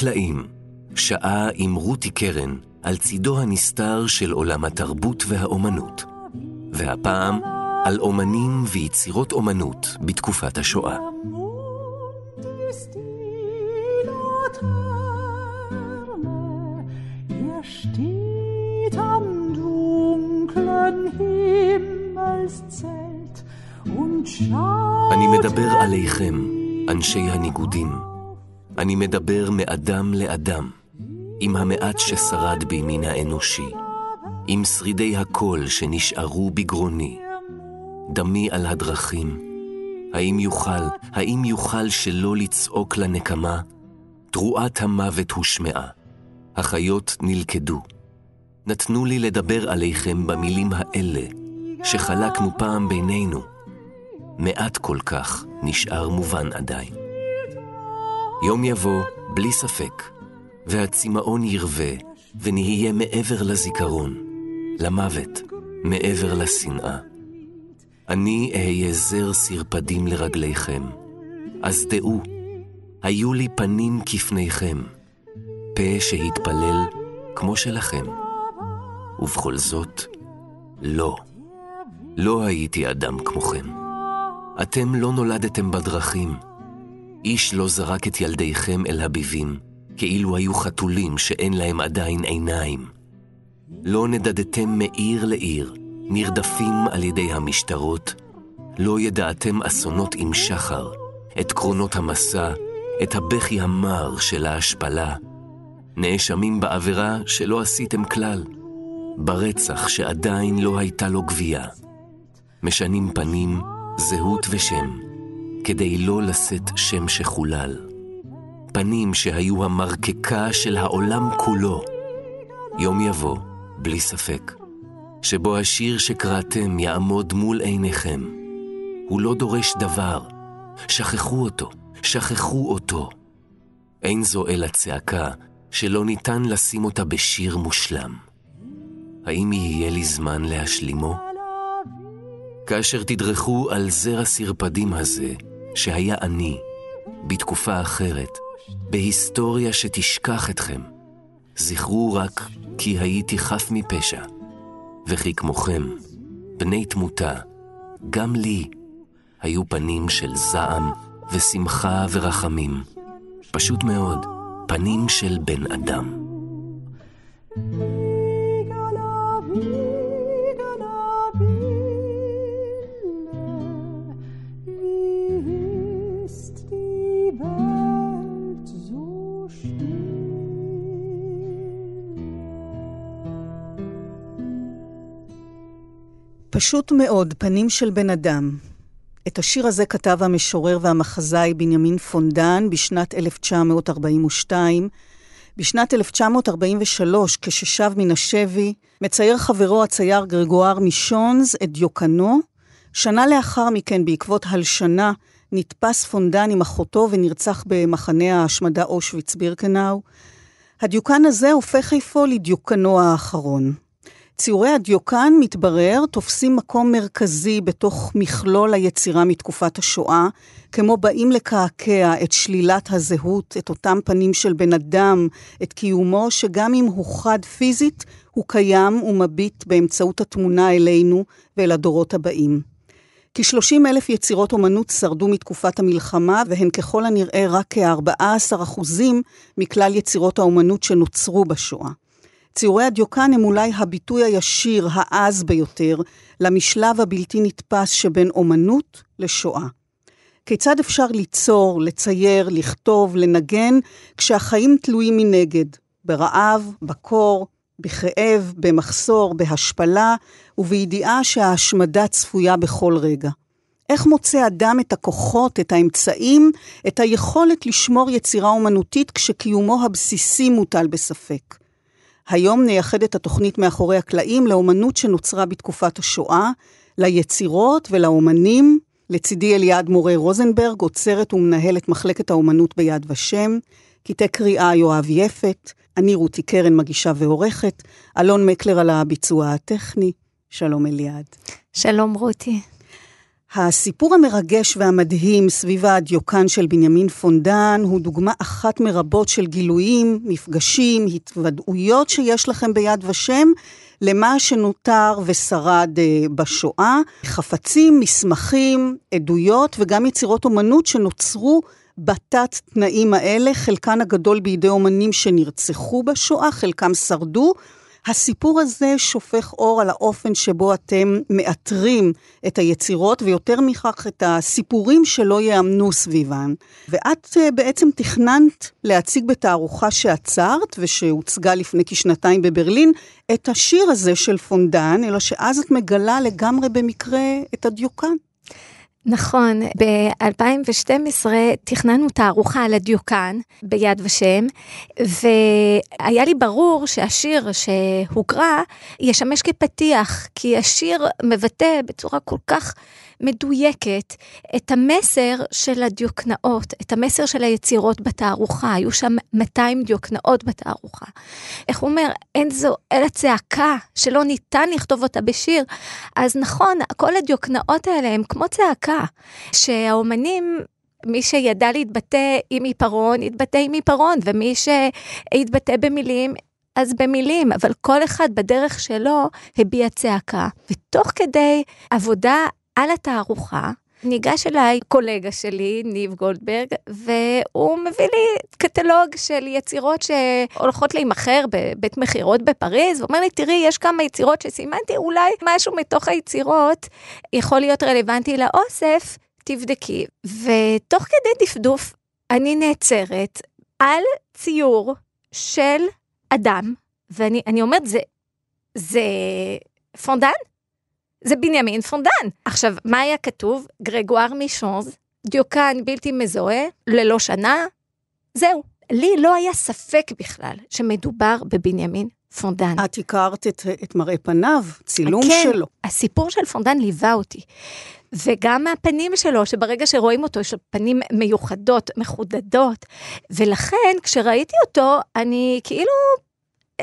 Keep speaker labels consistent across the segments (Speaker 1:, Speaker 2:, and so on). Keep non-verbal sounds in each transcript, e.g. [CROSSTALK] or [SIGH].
Speaker 1: הקלעים, שעה עם רותי קרן על צידו הנסתר של עולם התרבות והאומנות, והפעם על אומנים ויצירות אומנות בתקופת השואה. אני מדבר עליכם, אנשי הניגודים. אני מדבר מאדם לאדם, עם המעט ששרד בי מן האנושי, עם שרידי הקול שנשארו בגרוני. דמי על הדרכים, האם יוכל, האם יוכל שלא לצעוק לנקמה? תרועת המוות הושמעה, החיות נלכדו. נתנו לי לדבר עליכם במילים האלה, שחלקנו פעם בינינו. מעט כל כך נשאר מובן עדיין. יום יבוא, בלי ספק, והצמאון ירווה, ונהיה מעבר לזיכרון, למוות, מעבר לשנאה. אני אהיה זר סרפדים לרגליכם, אז דעו, היו לי פנים כפניכם, פה שהתפלל כמו שלכם. ובכל זאת, לא, לא הייתי אדם כמוכם. אתם לא נולדתם בדרכים, איש לא זרק את ילדיכם אל הביבים, כאילו היו חתולים שאין להם עדיין עיניים. לא נדדתם מעיר לעיר, נרדפים על ידי המשטרות. לא ידעתם אסונות עם שחר, את קרונות המסע, את הבכי המר של ההשפלה. נאשמים בעבירה שלא עשיתם כלל, ברצח שעדיין לא הייתה לו גבייה. משנים פנים, זהות ושם. כדי לא לשאת שם שחולל. פנים שהיו המרקקה של העולם כולו. יום יבוא, בלי ספק, שבו השיר שקראתם יעמוד מול עיניכם. הוא לא דורש דבר, שכחו אותו, שכחו אותו. אין זו אלא צעקה שלא ניתן לשים אותה בשיר מושלם. האם יהיה לי זמן להשלימו? כאשר תדרכו על זר הסרפדים הזה, שהיה אני, בתקופה אחרת, בהיסטוריה שתשכח אתכם. זכרו רק כי הייתי חף מפשע, וכי כמוכם, בני תמותה, גם לי, היו פנים של זעם ושמחה ורחמים. פשוט מאוד, פנים של בן אדם.
Speaker 2: פשוט מאוד, פנים של בן אדם. את השיר הזה כתב המשורר והמחזאי בנימין פונדן בשנת 1942. בשנת 1943, כששב מן השבי, מצייר חברו הצייר גרגואר מישונס את דיוקנו. שנה לאחר מכן, בעקבות הלשנה, נתפס פונדן עם אחותו ונרצח במחנה ההשמדה אושוויץ-בירקנאו. הדיוקן הזה הופך אפוא לדיוקנו האחרון. ציורי הדיוקן, מתברר, תופסים מקום מרכזי בתוך מכלול היצירה מתקופת השואה, כמו באים לקעקע את שלילת הזהות, את אותם פנים של בן אדם, את קיומו, שגם אם הוא חד פיזית, הוא קיים ומביט באמצעות התמונה אלינו ואל הדורות הבאים. כ-30 אלף יצירות אומנות שרדו מתקופת המלחמה, והן ככל הנראה רק כ-14% מכלל יצירות האומנות שנוצרו בשואה. ציורי הדיוקן הם אולי הביטוי הישיר, העז ביותר, למשלב הבלתי נתפס שבין אומנות לשואה. כיצד אפשר ליצור, לצייר, לכתוב, לנגן, כשהחיים תלויים מנגד, ברעב, בקור, בכאב, במחסור, בהשפלה, ובידיעה שההשמדה צפויה בכל רגע. איך מוצא אדם את הכוחות, את האמצעים, את היכולת לשמור יצירה אומנותית כשקיומו הבסיסי מוטל בספק? היום נייחד את התוכנית מאחורי הקלעים לאומנות שנוצרה בתקופת השואה, ליצירות ולאומנים. לצידי אליעד מורה רוזנברג, עוצרת ומנהלת מחלקת האומנות ביד ושם, קטעי קריאה יואב יפת, אני רותי קרן מגישה ועורכת, אלון מקלר על הביצוע הטכני. שלום אליעד.
Speaker 3: שלום רותי.
Speaker 2: הסיפור המרגש והמדהים סביב הדיוקן של בנימין פונדן הוא דוגמה אחת מרבות של גילויים, מפגשים, התוודעויות שיש לכם ביד ושם למה שנותר ושרד אה, בשואה, חפצים, מסמכים, עדויות וגם יצירות אומנות שנוצרו בתת תנאים האלה, חלקן הגדול בידי אומנים שנרצחו בשואה, חלקם שרדו. הסיפור הזה שופך אור על האופן שבו אתם מאתרים את היצירות, ויותר מכך את הסיפורים שלא יאמנו סביבן. ואת uh, בעצם תכננת להציג בתערוכה שעצרת, ושהוצגה לפני כשנתיים בברלין, את השיר הזה של פונדן, אלא שאז את מגלה לגמרי במקרה את הדיוקן.
Speaker 3: נכון, ב-2012 תכננו תערוכה על הדיוקן ביד ושם, והיה לי ברור שהשיר שהוקרא ישמש כפתיח, כי השיר מבטא בצורה כל כך מדויקת את המסר של הדיוקנאות, את המסר של היצירות בתערוכה. היו שם 200 דיוקנאות בתערוכה. איך הוא אומר, אין זו אלא צעקה שלא ניתן לכתוב אותה בשיר. אז נכון, כל הדיוקנאות האלה הם כמו צעקה, שהאומנים מי שידע להתבטא עם עיפרון, התבטא עם עיפרון, ומי שהתבטא במילים, אז במילים, אבל כל אחד בדרך שלו הביע צעקה. ותוך כדי עבודה על התערוכה, ניגש אליי קולגה שלי, ניב גולדברג, והוא מביא לי קטלוג של יצירות שהולכות להימכר בבית מכירות בפריז, ואומר לי, תראי, יש כמה יצירות שסימנתי, אולי משהו מתוך היצירות יכול להיות רלוונטי לאוסף, תבדקי. ותוך כדי דפדוף, אני נעצרת על ציור של אדם, ואני אומרת, זה, זה פונדן? זה בנימין פונדן. עכשיו, מה היה כתוב? גרגואר מישונז, דיוקן בלתי מזוהה, ללא שנה, זהו. לי לא היה ספק בכלל שמדובר בבנימין פונדן.
Speaker 2: את הכרת את, את מראה פניו, צילום
Speaker 3: כן,
Speaker 2: שלו.
Speaker 3: הסיפור של פונדן ליווה אותי. וגם מהפנים שלו, שברגע שרואים אותו, יש לו פנים מיוחדות, מחודדות. ולכן, כשראיתי אותו, אני כאילו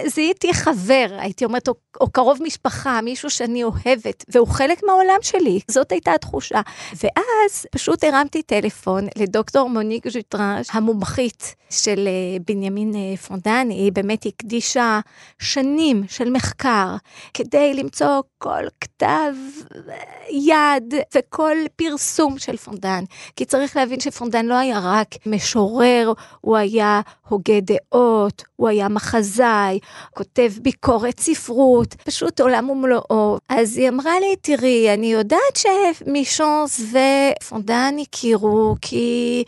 Speaker 3: זיהיתי חבר, הייתי אומרת, או, או קרוב משפחה, מישהו שאני אוהבת, והוא חלק מהעולם שלי, זאת הייתה התחושה. ואז פשוט הרמתי טלפון לדוקטור מוניק ז'וטראז', המומחית של אה, בנימין אה, פונדן, היא באמת הקדישה שנים של מחקר כדי למצוא כל כתב אה, יד וכל פרסום של פונדן. כי צריך להבין שפונדן לא היה רק משורר, הוא היה הוגה דעות, הוא היה מחזאי, כותב ביקורת ספרות, פשוט עולם ומלואו. אז היא אמרה לי, תראי, אני יודעת שמישונס ופונדן הכירו, כי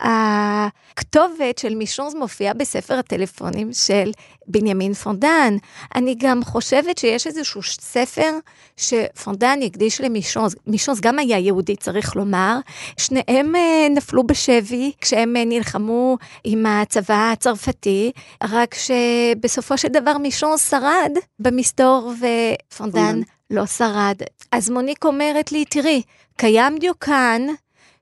Speaker 3: הכתובת של מישונס מופיעה בספר הטלפונים של בנימין פונדן. אני גם חושבת שיש איזשהו ספר שפונדן הקדיש למישונס. מישונס גם היה יהודי, צריך לומר. שניהם אה, נפלו בשבי כשהם אה, נלחמו עם הצבא הצרפתי, רק שבסופו של דבר מישונס שרד במסתור ופונדן לא שרד. אז מוניק אומרת לי, תראי, קיים דיוקן,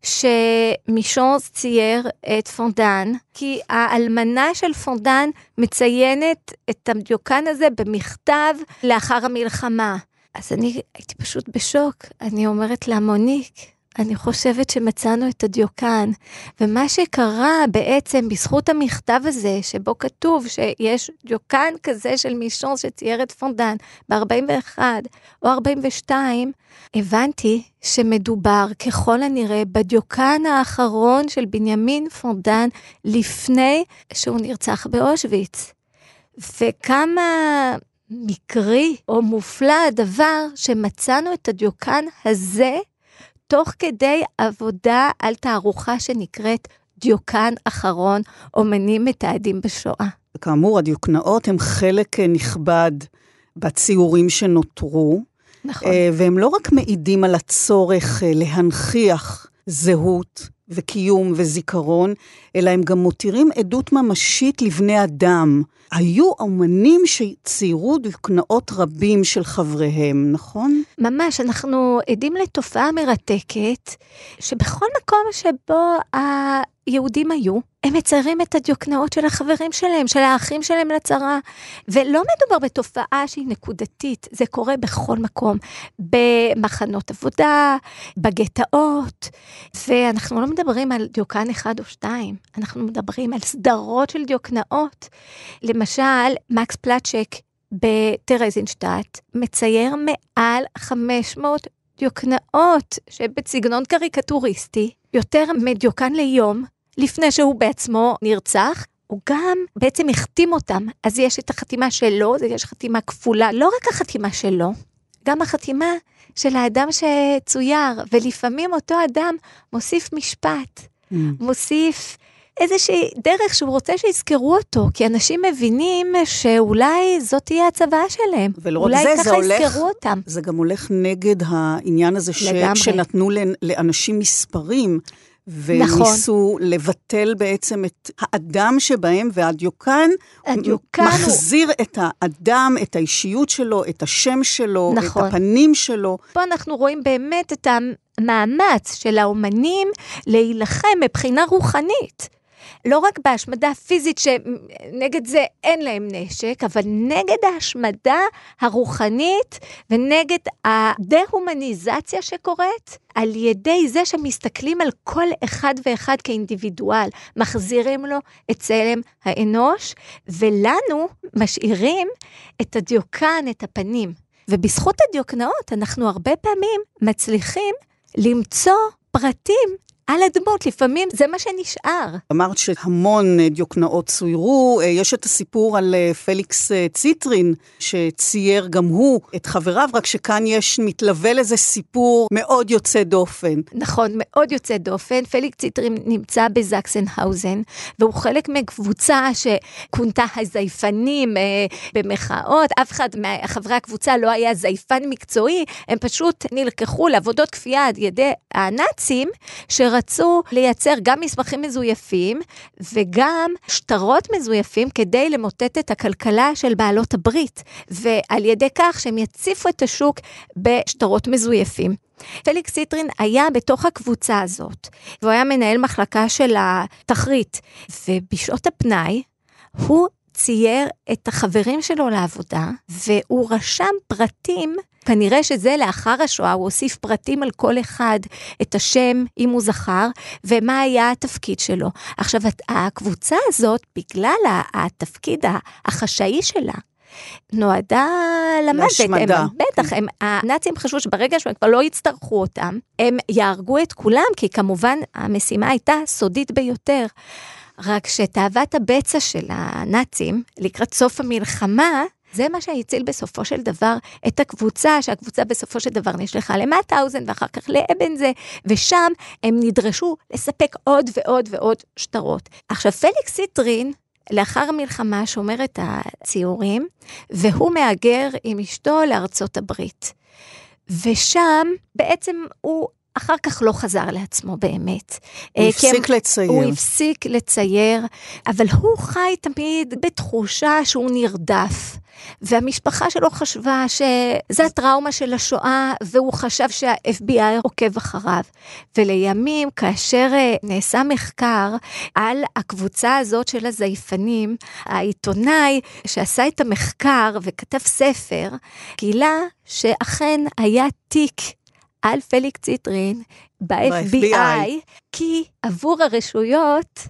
Speaker 3: שמישונס צייר את פונדן, כי האלמנה של פונדן מציינת את הדיוקן הזה במכתב לאחר המלחמה. אז אני הייתי פשוט בשוק, אני אומרת לה, מוניק, אני חושבת שמצאנו את הדיוקן, ומה שקרה בעצם בזכות המכתב הזה, שבו כתוב שיש דיוקן כזה של מישון שצייר את פונדן ב-41 או 42, הבנתי שמדובר ככל הנראה בדיוקן האחרון של בנימין פונדן לפני שהוא נרצח באושוויץ. וכמה מקרי או מופלא הדבר שמצאנו את הדיוקן הזה תוך כדי עבודה על תערוכה שנקראת דיוקן אחרון, אומנים מתעדים בשואה.
Speaker 2: כאמור, הדיוקנאות הם חלק נכבד בציורים שנותרו.
Speaker 3: נכון.
Speaker 2: אה, והם לא רק מעידים על הצורך אה, להנכיח זהות וקיום וזיכרון, אלא הם גם מותירים עדות ממשית לבני אדם. היו אומנים שציירו דיוקנאות רבים של חבריהם, נכון?
Speaker 3: ממש, אנחנו עדים לתופעה מרתקת, שבכל מקום שבו היהודים היו, הם מציירים את הדיוקנאות של החברים שלהם, של האחים שלהם לצרה. ולא מדובר בתופעה שהיא נקודתית, זה קורה בכל מקום, במחנות עבודה, בגטאות, ואנחנו לא מדברים על דיוקן אחד או שתיים, אנחנו מדברים על סדרות של דיוקנאות. למשל, מקס פלצ'ק בטרזינשטט מצייר מעל 500 דיוקנאות שבסגנון קריקטוריסטי, יותר מדיוקן ליום, לפני שהוא בעצמו נרצח, הוא גם בעצם החתים אותם. אז יש את החתימה שלו, יש חתימה כפולה, לא רק החתימה שלו, גם החתימה של האדם שצויר, ולפעמים אותו אדם מוסיף משפט, mm. מוסיף איזושהי דרך שהוא רוצה שיזכרו אותו, כי אנשים מבינים שאולי זאת תהיה הצוואה שלהם.
Speaker 2: ולא רק
Speaker 3: זה,
Speaker 2: זה הולך...
Speaker 3: אולי ככה יזכרו אותם.
Speaker 2: זה גם הולך נגד העניין הזה ש... שנתנו לאנשים מספרים. וניסו נכון. לבטל בעצם את האדם שבהם, והדיוקן הדיוקן מחזיר הוא... את האדם, את האישיות שלו, את השם שלו, נכון. את הפנים שלו.
Speaker 3: פה אנחנו רואים באמת את המאמץ של האומנים להילחם מבחינה רוחנית. לא רק בהשמדה פיזית, שנגד זה אין להם נשק, אבל נגד ההשמדה הרוחנית ונגד הדה-הומניזציה שקורית, על ידי זה שמסתכלים על כל אחד ואחד כאינדיבידואל, מחזירים לו את צלם האנוש, ולנו משאירים את הדיוקן, את הפנים. ובזכות הדיוקנאות אנחנו הרבה פעמים מצליחים למצוא פרטים על הדמות, לפעמים זה מה שנשאר.
Speaker 2: אמרת שהמון אה, דיוקנאות צוירו, אה, יש את הסיפור על אה, פליקס ציטרין, שצייר גם הוא את חבריו, רק שכאן יש, מתלווה לזה סיפור מאוד יוצא דופן.
Speaker 3: נכון, מאוד יוצא דופן. פליקס ציטרין נמצא בזקסנהאוזן, והוא חלק מקבוצה שכונתה הזייפנים במרכאות. אף אחד מחברי הקבוצה לא היה זייפן מקצועי, הם פשוט נלקחו לעבודות כפייה על ידי הנאצים, שר... רצו לייצר גם מסמכים מזויפים וגם שטרות מזויפים כדי למוטט את הכלכלה של בעלות הברית, ועל ידי כך שהם יציפו את השוק בשטרות מזויפים. פליקס סיטרין היה בתוך הקבוצה הזאת, והוא היה מנהל מחלקה של התחריט, ובשעות הפנאי הוא צייר את החברים שלו לעבודה, והוא רשם פרטים כנראה שזה לאחר השואה, הוא הוסיף פרטים על כל אחד, את השם, אם הוא זכר, ומה היה התפקיד שלו. עכשיו, הקבוצה הזאת, בגלל התפקיד החשאי שלה, נועדה למוות.
Speaker 2: להשמדה.
Speaker 3: הם, בטח, הם, הנאצים חשבו שברגע שהם כבר לא יצטרכו אותם, הם יהרגו את כולם, כי כמובן המשימה הייתה סודית ביותר. רק שתאוות הבצע של הנאצים, לקראת סוף המלחמה, זה מה שהציל בסופו של דבר את הקבוצה, שהקבוצה בסופו של דבר נשלחה למטהאוזן ואחר כך לאבנזה, ושם הם נדרשו לספק עוד ועוד ועוד שטרות. עכשיו, פליקס סיטרין, לאחר המלחמה שומר את הציורים, והוא מהגר עם אשתו לארצות הברית. ושם בעצם הוא אחר כך לא חזר לעצמו באמת.
Speaker 2: הוא אה, הפסיק הם, לצייר.
Speaker 3: הוא הפסיק לצייר, אבל הוא חי תמיד בתחושה שהוא נרדף. והמשפחה שלו חשבה שזה הטראומה של השואה, והוא חשב שה-FBI עוקב אחריו. ולימים, כאשר אה, נעשה מחקר על הקבוצה הזאת של הזייפנים, העיתונאי שעשה את המחקר וכתב ספר, גילה שאכן היה תיק על פליקס ציטרין ב-FBI, כי עבור הרשויות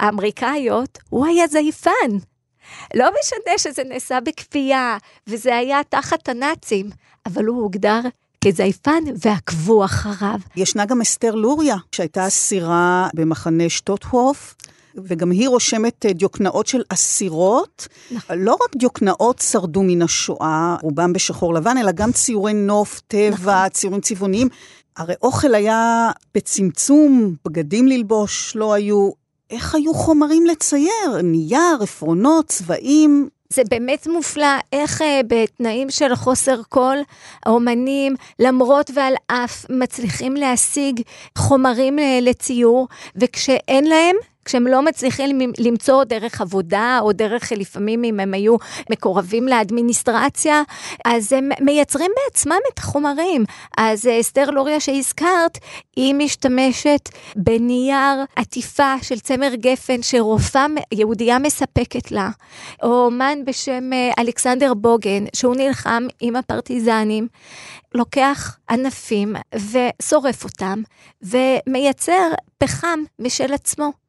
Speaker 3: האמריקאיות הוא היה זייפן. לא משנה שזה נעשה בכפייה, וזה היה תחת הנאצים, אבל הוא הוגדר כזייפן ועקבו אחריו.
Speaker 2: ישנה גם אסתר לוריה, שהייתה אסירה במחנה שטוטהוף, וגם היא רושמת אה, דיוקנאות של אסירות. נכון. לא רק דיוקנאות שרדו מן השואה, רובם בשחור לבן, אלא גם ציורי נוף, טבע, נכון. ציורים צבעוניים. הרי אוכל היה בצמצום, בגדים ללבוש לא היו. איך היו חומרים לצייר? נייר, עפרונות, צבעים?
Speaker 3: זה באמת מופלא איך uh, בתנאים של חוסר קול, האומנים, למרות ועל אף, מצליחים להשיג חומרים uh, לציור, וכשאין להם, כשהם לא מצליחים למצוא דרך עבודה, או דרך לפעמים אם הם היו מקורבים לאדמיניסטרציה, אז הם מייצרים בעצמם את החומרים. אז אה, אסתר לוריה שהזכרת, היא משתמשת בנייר עטיפה של צמר גפן שרופאה יהודייה מספקת לה, או אומן בשם אה, אלכסנדר בוגן, שהוא נלחם עם הפרטיזנים. לוקח ענפים ושורף אותם ומייצר פחם משל עצמו.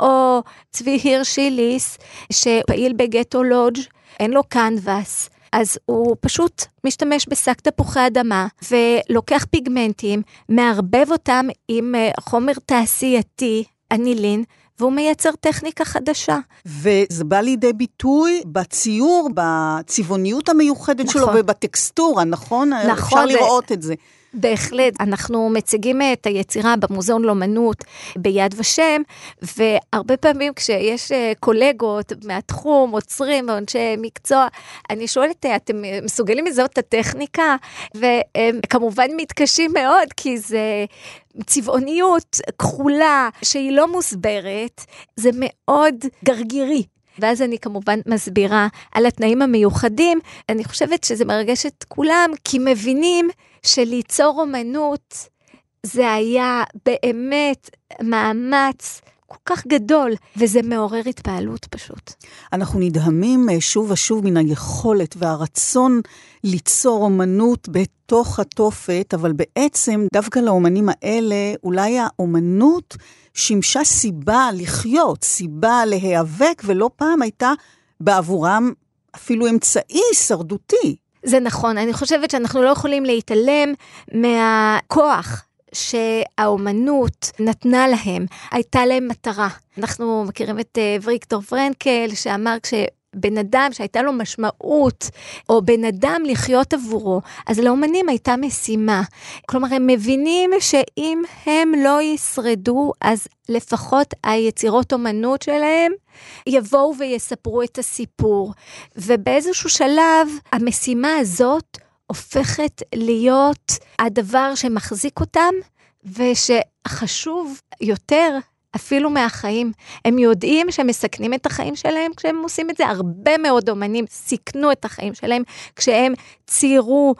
Speaker 3: או צבי הירשיליס, שפעיל בגטו לודג', אין לו קנבס. אז הוא פשוט משתמש בשק תפוחי אדמה ולוקח פיגמנטים, מערבב אותם עם אה, חומר תעשייתי, אנילין, והוא מייצר טכניקה חדשה.
Speaker 2: וזה בא לידי ביטוי בציור, בצבעוניות המיוחדת נכון. שלו ובטקסטורה, נכון? נכון. אפשר לראות את זה.
Speaker 3: בהחלט, אנחנו מציגים את היצירה במוזיאון לאומנות ביד ושם, והרבה פעמים כשיש אה, קולגות מהתחום, עוצרים ואנשי מקצוע, אני שואלת, אתם מסוגלים לזהות את הטכניקה? והם כמובן מתקשים מאוד, כי זה צבעוניות כחולה שהיא לא מוסברת, זה מאוד גרגירי. ואז אני כמובן מסבירה על התנאים המיוחדים. אני חושבת שזה מרגש את כולם, כי מבינים שליצור אומנות זה היה באמת מאמץ כל כך גדול, וזה מעורר התפעלות פשוט.
Speaker 2: אנחנו נדהמים אה, שוב ושוב מן היכולת והרצון ליצור אומנות בתוך התופת, אבל בעצם דווקא לאומנים האלה, אולי האומנות שימשה סיבה לחיות, סיבה להיאבק, ולא פעם הייתה בעבורם אפילו אמצעי הישרדותי.
Speaker 3: זה נכון, אני חושבת שאנחנו לא יכולים להתעלם מהכוח שהאומנות נתנה להם, הייתה להם מטרה. אנחנו מכירים את אה, ויקטור פרנקל, שאמר כש... בן אדם שהייתה לו משמעות, או בן אדם לחיות עבורו, אז לאומנים הייתה משימה. כלומר, הם מבינים שאם הם לא ישרדו, אז לפחות היצירות אומנות שלהם יבואו ויספרו את הסיפור. ובאיזשהו שלב, המשימה הזאת הופכת להיות הדבר שמחזיק אותם, ושחשוב יותר אפילו מהחיים. הם יודעים שהם מסכנים את החיים שלהם כשהם עושים את זה. הרבה מאוד אומנים סיכנו את החיים שלהם כשהם ציירו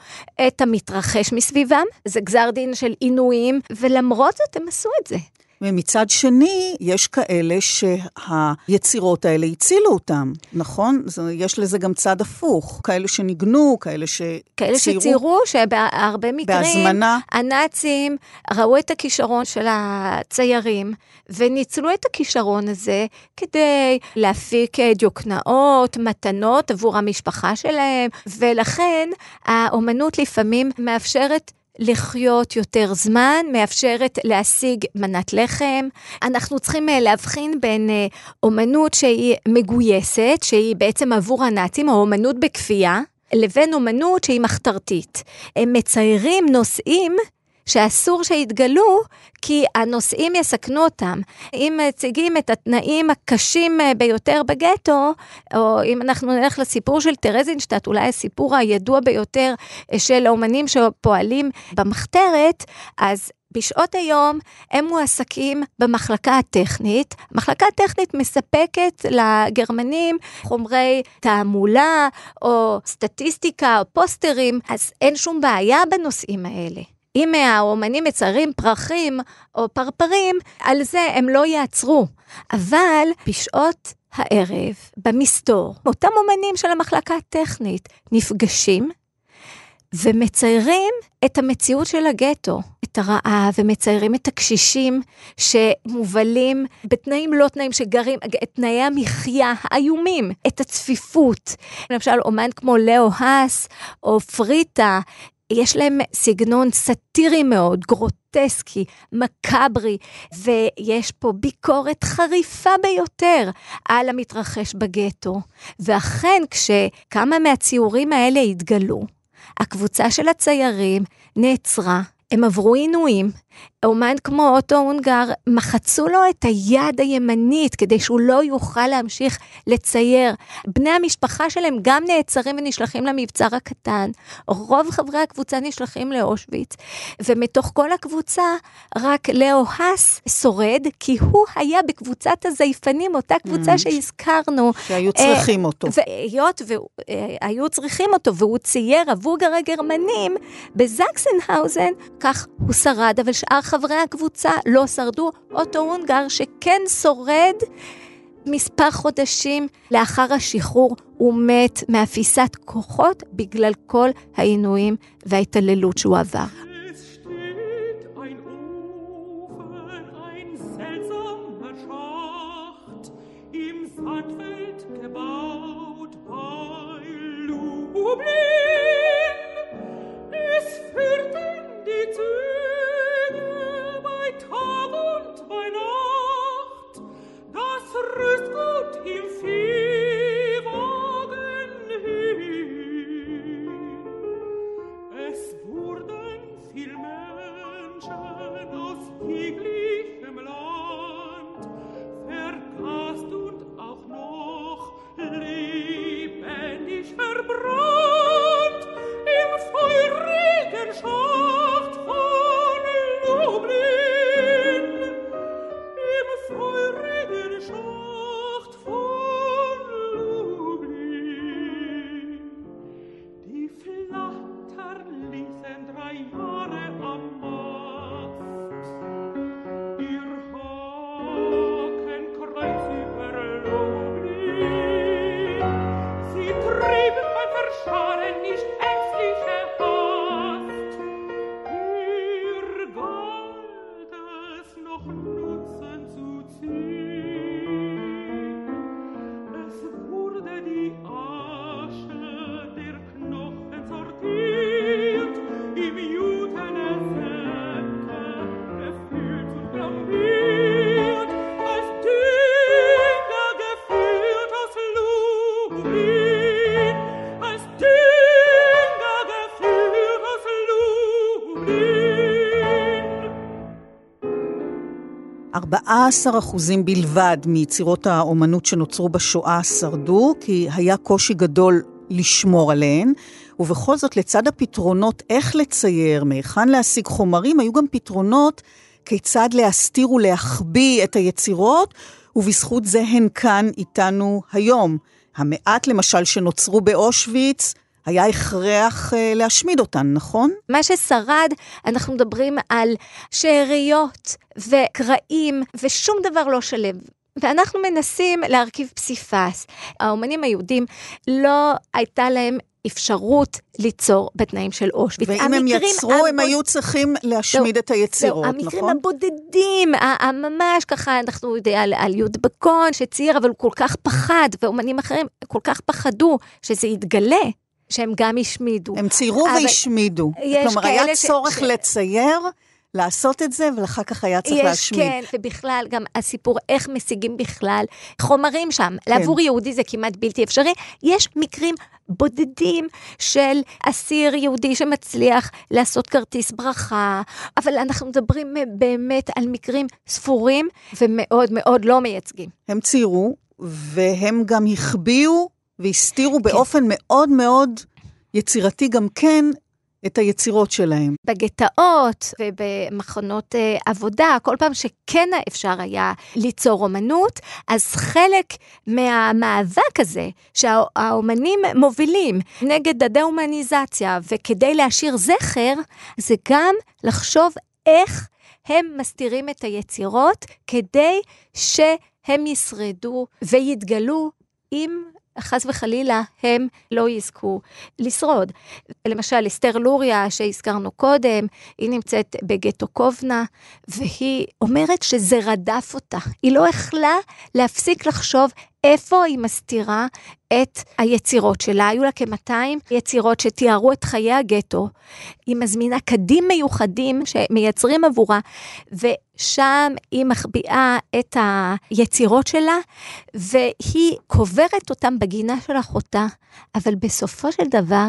Speaker 3: את המתרחש מסביבם. זה גזר דין של עינויים, ולמרות זאת הם עשו את זה.
Speaker 2: ומצד שני, יש כאלה שהיצירות האלה הצילו אותם, נכון? יש לזה גם צד הפוך. כאלה שניגנו, כאלה שציירו.
Speaker 3: כאלה שציירו, שבהרבה מקרים, בהזמנה. הנאצים ראו את הכישרון של הציירים, וניצלו את הכישרון הזה כדי להפיק דיוקנאות, מתנות עבור המשפחה שלהם, ולכן האומנות לפעמים מאפשרת לחיות יותר זמן, מאפשרת להשיג מנת לחם. אנחנו צריכים אה, להבחין בין אה, אומנות שהיא מגויסת, שהיא בעצם עבור הנאצים, או אומנות בכפייה, לבין אומנות שהיא מחתרתית. הם מציירים נושאים שאסור שיתגלו, כי הנוסעים יסכנו אותם. אם מציגים את התנאים הקשים אה, ביותר בגטו, או אם אנחנו נלך לסיפור של טרזינשטט, אולי הסיפור הידוע ביותר אה, של האומנים שפועלים במחתרת, אז בשעות היום הם מועסקים במחלקה הטכנית. המחלקה הטכנית מספקת לגרמנים חומרי תעמולה או סטטיסטיקה או פוסטרים, אז אין שום בעיה בנושאים האלה. אם האומנים מציירים פרחים או פרפרים, על זה הם לא יעצרו. אבל בשעות הערב, במסתור, אותם אומנים של המחלקה הטכנית נפגשים ומציירים את המציאות של הגטו, את הרעב, ומציירים את הקשישים שמובלים בתנאים לא תנאים שגרים, את תנאי המחיה האיומים, את הצפיפות. למשל, אומן כמו לאו האס או פריטה, יש להם סגנון סאטירי מאוד, גרוטסקי, מקאברי, ויש פה ביקורת חריפה ביותר על המתרחש בגטו. ואכן, כשכמה מהציורים האלה התגלו, הקבוצה של הציירים נעצרה, הם עברו עינויים, אומן כמו אוטו הונגר, מחצו לו את היד הימנית כדי שהוא לא יוכל להמשיך לצייר. בני המשפחה שלהם גם נעצרים ונשלחים למבצר הקטן. רוב חברי הקבוצה נשלחים לאושוויץ, ומתוך כל הקבוצה, רק לאו האס שורד, כי הוא היה בקבוצת הזייפנים, אותה קבוצה mm. שהזכרנו.
Speaker 2: שהיו צריכים אותו.
Speaker 3: והיות והיו צריכים אותו, והוא צייר עבור הגרמנים בזקסנהאוזן, כך הוא שרד, אבל שאר חברי הקבוצה לא שרדו. אוטו הונגר שכן שורד, מספר חודשים לאחר השחרור הוא מת מאפיסת כוחות בגלל כל העינויים וההתעללות שהוא עבר.
Speaker 2: אחוזים בלבד מיצירות האומנות שנוצרו בשואה שרדו, כי היה קושי גדול לשמור עליהן, ובכל זאת, לצד הפתרונות איך לצייר, מהיכן להשיג חומרים, היו גם פתרונות כיצד להסתיר ולהחביא את היצירות, ובזכות זה הן כאן איתנו היום. המעט למשל שנוצרו באושוויץ, היה הכרח uh, להשמיד אותן, נכון?
Speaker 3: מה ששרד, אנחנו מדברים על שאריות וקרעים, ושום דבר לא שלם. ואנחנו מנסים להרכיב פסיפס. האומנים היהודים, לא הייתה להם אפשרות ליצור בתנאים של אושוויץ.
Speaker 2: ואם הם יצרו, הבוד... הם היו צריכים להשמיד זו, את היצירות, זו,
Speaker 3: המקרים נכון? המקרים הבודדים, ממש ככה, אנחנו יודעים על, על יוד בקון שצייר, אבל הוא כל כך פחד, ואומנים אחרים כל כך פחדו שזה יתגלה. שהם גם השמידו.
Speaker 2: הם ציירו והשמידו. כלומר, היה צורך ש... לצייר. לעשות את זה, ואחר כך היה צריך
Speaker 3: יש,
Speaker 2: להשמיד.
Speaker 3: כן, ובכלל, גם הסיפור איך משיגים בכלל חומרים שם. כן. לעבור יהודי זה כמעט בלתי אפשרי. יש מקרים בודדים של אסיר יהודי שמצליח לעשות כרטיס ברכה, אבל אנחנו מדברים באמת על מקרים ספורים ומאוד מאוד לא מייצגים.
Speaker 2: הם ציירו, והם גם החביאו והסתירו כן. באופן מאוד מאוד יצירתי גם כן את היצירות שלהם.
Speaker 3: בגטאות ובמכונות uh, עבודה, כל פעם שכן אפשר היה ליצור אומנות, אז חלק מהמאבק הזה שהאומנים מובילים נגד הדה-הומניזציה וכדי להשאיר זכר, זה גם לחשוב איך הם מסתירים את היצירות כדי שהם ישרדו ויתגלו עם חס וחלילה הם לא יזכו לשרוד. למשל, אסתר לוריה שהזכרנו קודם, היא נמצאת בגטו קובנה, והיא אומרת שזה רדף אותה. היא לא יכלה להפסיק לחשוב איפה היא מסתירה את היצירות שלה. היו לה כ-200 יצירות שתיארו את חיי הגטו. היא מזמינה קדים מיוחדים שמייצרים עבורה, ושם היא מחביאה את היצירות שלה, והיא קוברת אותם בגינה של אחותה, אבל בסופו של דבר,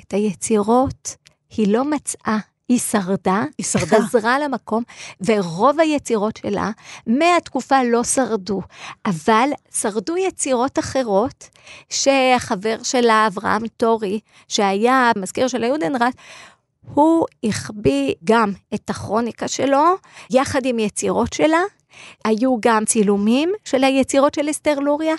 Speaker 3: את היצירות היא לא מצאה. היא שרדה,
Speaker 2: היא שרדה.
Speaker 3: חזרה למקום, ורוב היצירות שלה מהתקופה לא שרדו, אבל שרדו יצירות אחרות, שהחבר שלה, אברהם טורי, שהיה המזכיר של היודנראט, הוא החביא גם את הכרוניקה שלו, יחד עם יצירות שלה, היו גם צילומים של היצירות של אסתר לוריה,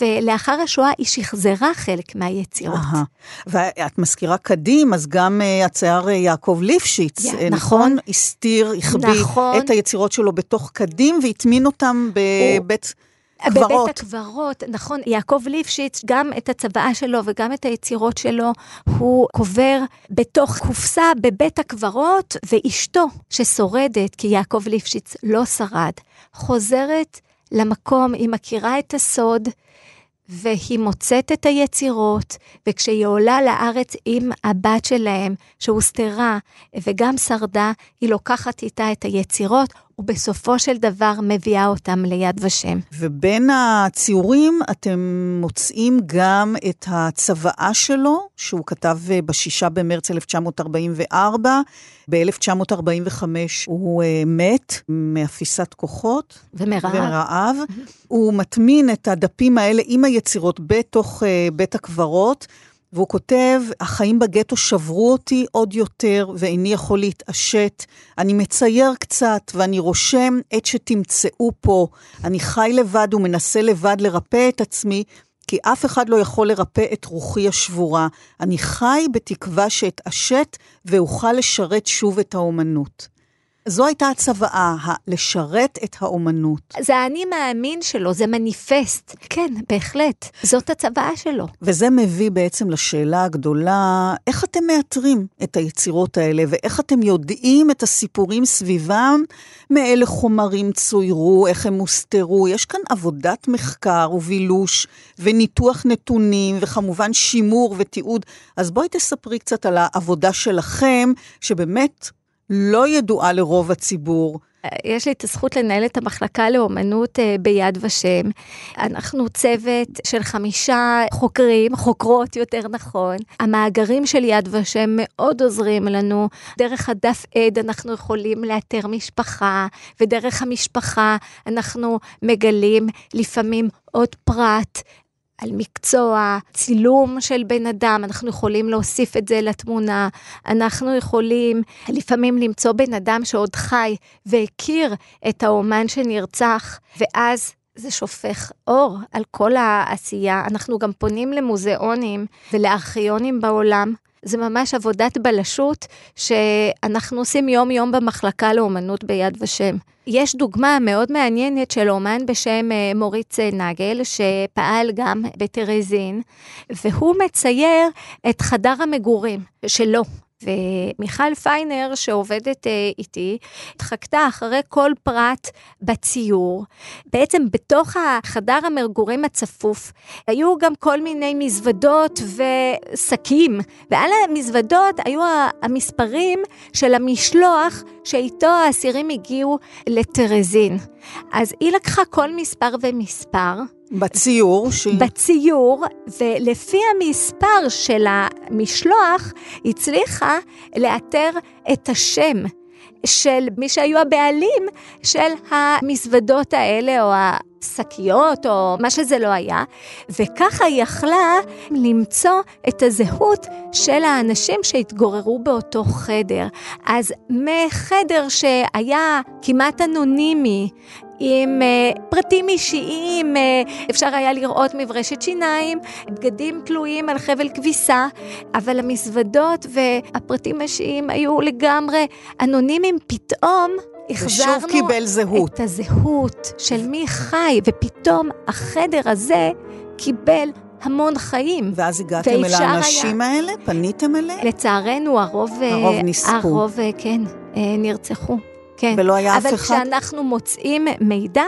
Speaker 3: ולאחר השואה היא שחזרה חלק מהיצירות.
Speaker 2: אהה. ואת מזכירה קדים, אז גם uh, הצייר uh, יעקב ליפשיץ,
Speaker 3: יא,
Speaker 2: uh,
Speaker 3: נכון.
Speaker 2: נכון? הסתיר, החביא
Speaker 3: נכון.
Speaker 2: את היצירות שלו בתוך קדים והטמין אותם בבית קברות.
Speaker 3: בבית הקברות, נכון, יעקב ליפשיץ, גם את הצוואה שלו וגם את היצירות שלו, הוא קובר בתוך קופסה בבית הקברות, ואשתו, ששורדת, כי יעקב ליפשיץ לא שרד, חוזרת למקום, היא מכירה את הסוד, והיא מוצאת את היצירות, וכשהיא עולה לארץ עם הבת שלהם, שהוסתרה וגם שרדה, היא לוקחת איתה את היצירות, ובסופו של דבר מביאה אותם ליד ושם.
Speaker 2: ובין הציורים אתם מוצאים גם את הצוואה שלו, שהוא כתב אה, בשישה במרץ 1944. ב-1945 הוא uh, מת מאפיסת כוחות.
Speaker 3: ומרעב.
Speaker 2: ומרעב. הוא מטמין את הדפים האלה עם היצירות בתוך uh, בית הקברות. והוא כותב, החיים בגטו שברו אותי עוד יותר ואיני יכול להתעשת. אני מצייר קצת ואני רושם עת שתמצאו פה. אני חי לבד ומנסה לבד לרפא את עצמי, כי אף אחד לא יכול לרפא את רוחי השבורה. אני חי בתקווה שאתעשת ואוכל לשרת שוב את האומנות. זו הייתה הצוואה, לשרת את האומנות.
Speaker 3: זה האני מאמין שלו, זה מניפסט. כן, בהחלט, זאת הצוואה שלו.
Speaker 2: וזה מביא בעצם לשאלה הגדולה, איך אתם מאתרים את היצירות האלה, ואיך אתם יודעים את הסיפורים סביבם, מאילו חומרים צוירו, איך הם הוסתרו. יש כאן עבודת מחקר ובילוש, וניתוח נתונים, וכמובן שימור ותיעוד. אז בואי תספרי קצת על העבודה שלכם, שבאמת לא ידועה לרוב הציבור.
Speaker 3: יש לי את הזכות לנהל את המחלקה לאומנות אה, ביד ושם. אנחנו צוות של חמישה חוקרים, חוקרות יותר נכון. המאגרים של יד ושם מאוד עוזרים לנו. דרך הדף עד אנחנו יכולים לאתר משפחה, ודרך המשפחה אנחנו מגלים לפעמים עוד פרט. על מקצוע, צילום של בן אדם, אנחנו יכולים להוסיף את זה לתמונה, אנחנו יכולים לפעמים למצוא בן אדם שעוד חי והכיר את האומן שנרצח, ואז זה שופך אור על כל העשייה. אנחנו גם פונים למוזיאונים ולארכיונים בעולם. זה ממש עבודת בלשות שאנחנו עושים יום-יום במחלקה לאומנות ביד ושם. יש דוגמה מאוד מעניינת של אומן בשם אה, מוריץ נגל, שפעל גם בטרזין, והוא מצייר את חדר המגורים שלו. ומיכל פיינר, שעובדת אה, איתי, התחקתה אחרי כל פרט בציור. בעצם בתוך החדר המגורים הצפוף, היו גם כל מיני מזוודות ושקים, ועל המזוודות היו המספרים של המשלוח שאיתו האסירים הגיעו לטרזין. אז היא לקחה כל מספר ומספר,
Speaker 2: בציור, ש...
Speaker 3: בציור, ולפי המספר של המשלוח, הצליחה לאתר את השם של מי שהיו הבעלים של המזוודות האלה, או השקיות, או מה שזה לא היה, וככה היא יכלה למצוא את הזהות של האנשים שהתגוררו באותו חדר. אז מחדר שהיה כמעט אנונימי, עם uh, פרטים אישיים, uh, אפשר היה לראות מברשת שיניים, בגדים תלויים על חבל כביסה, אבל המזוודות והפרטים האישיים היו לגמרי אנונימיים, פתאום החזרנו
Speaker 2: ושוב קיבל זהות.
Speaker 3: את הזהות של מי חי, ופתאום החדר הזה קיבל המון חיים.
Speaker 2: ואז הגעתם אל האנשים האלה? פניתם אליהם?
Speaker 3: לצערנו, הרוב, אה,
Speaker 2: הרוב נספו.
Speaker 3: הרוב, אה, כן, אה, נרצחו. כן.
Speaker 2: ולא היה אף
Speaker 3: אבל
Speaker 2: אחד?
Speaker 3: כשאנחנו מוצאים מידע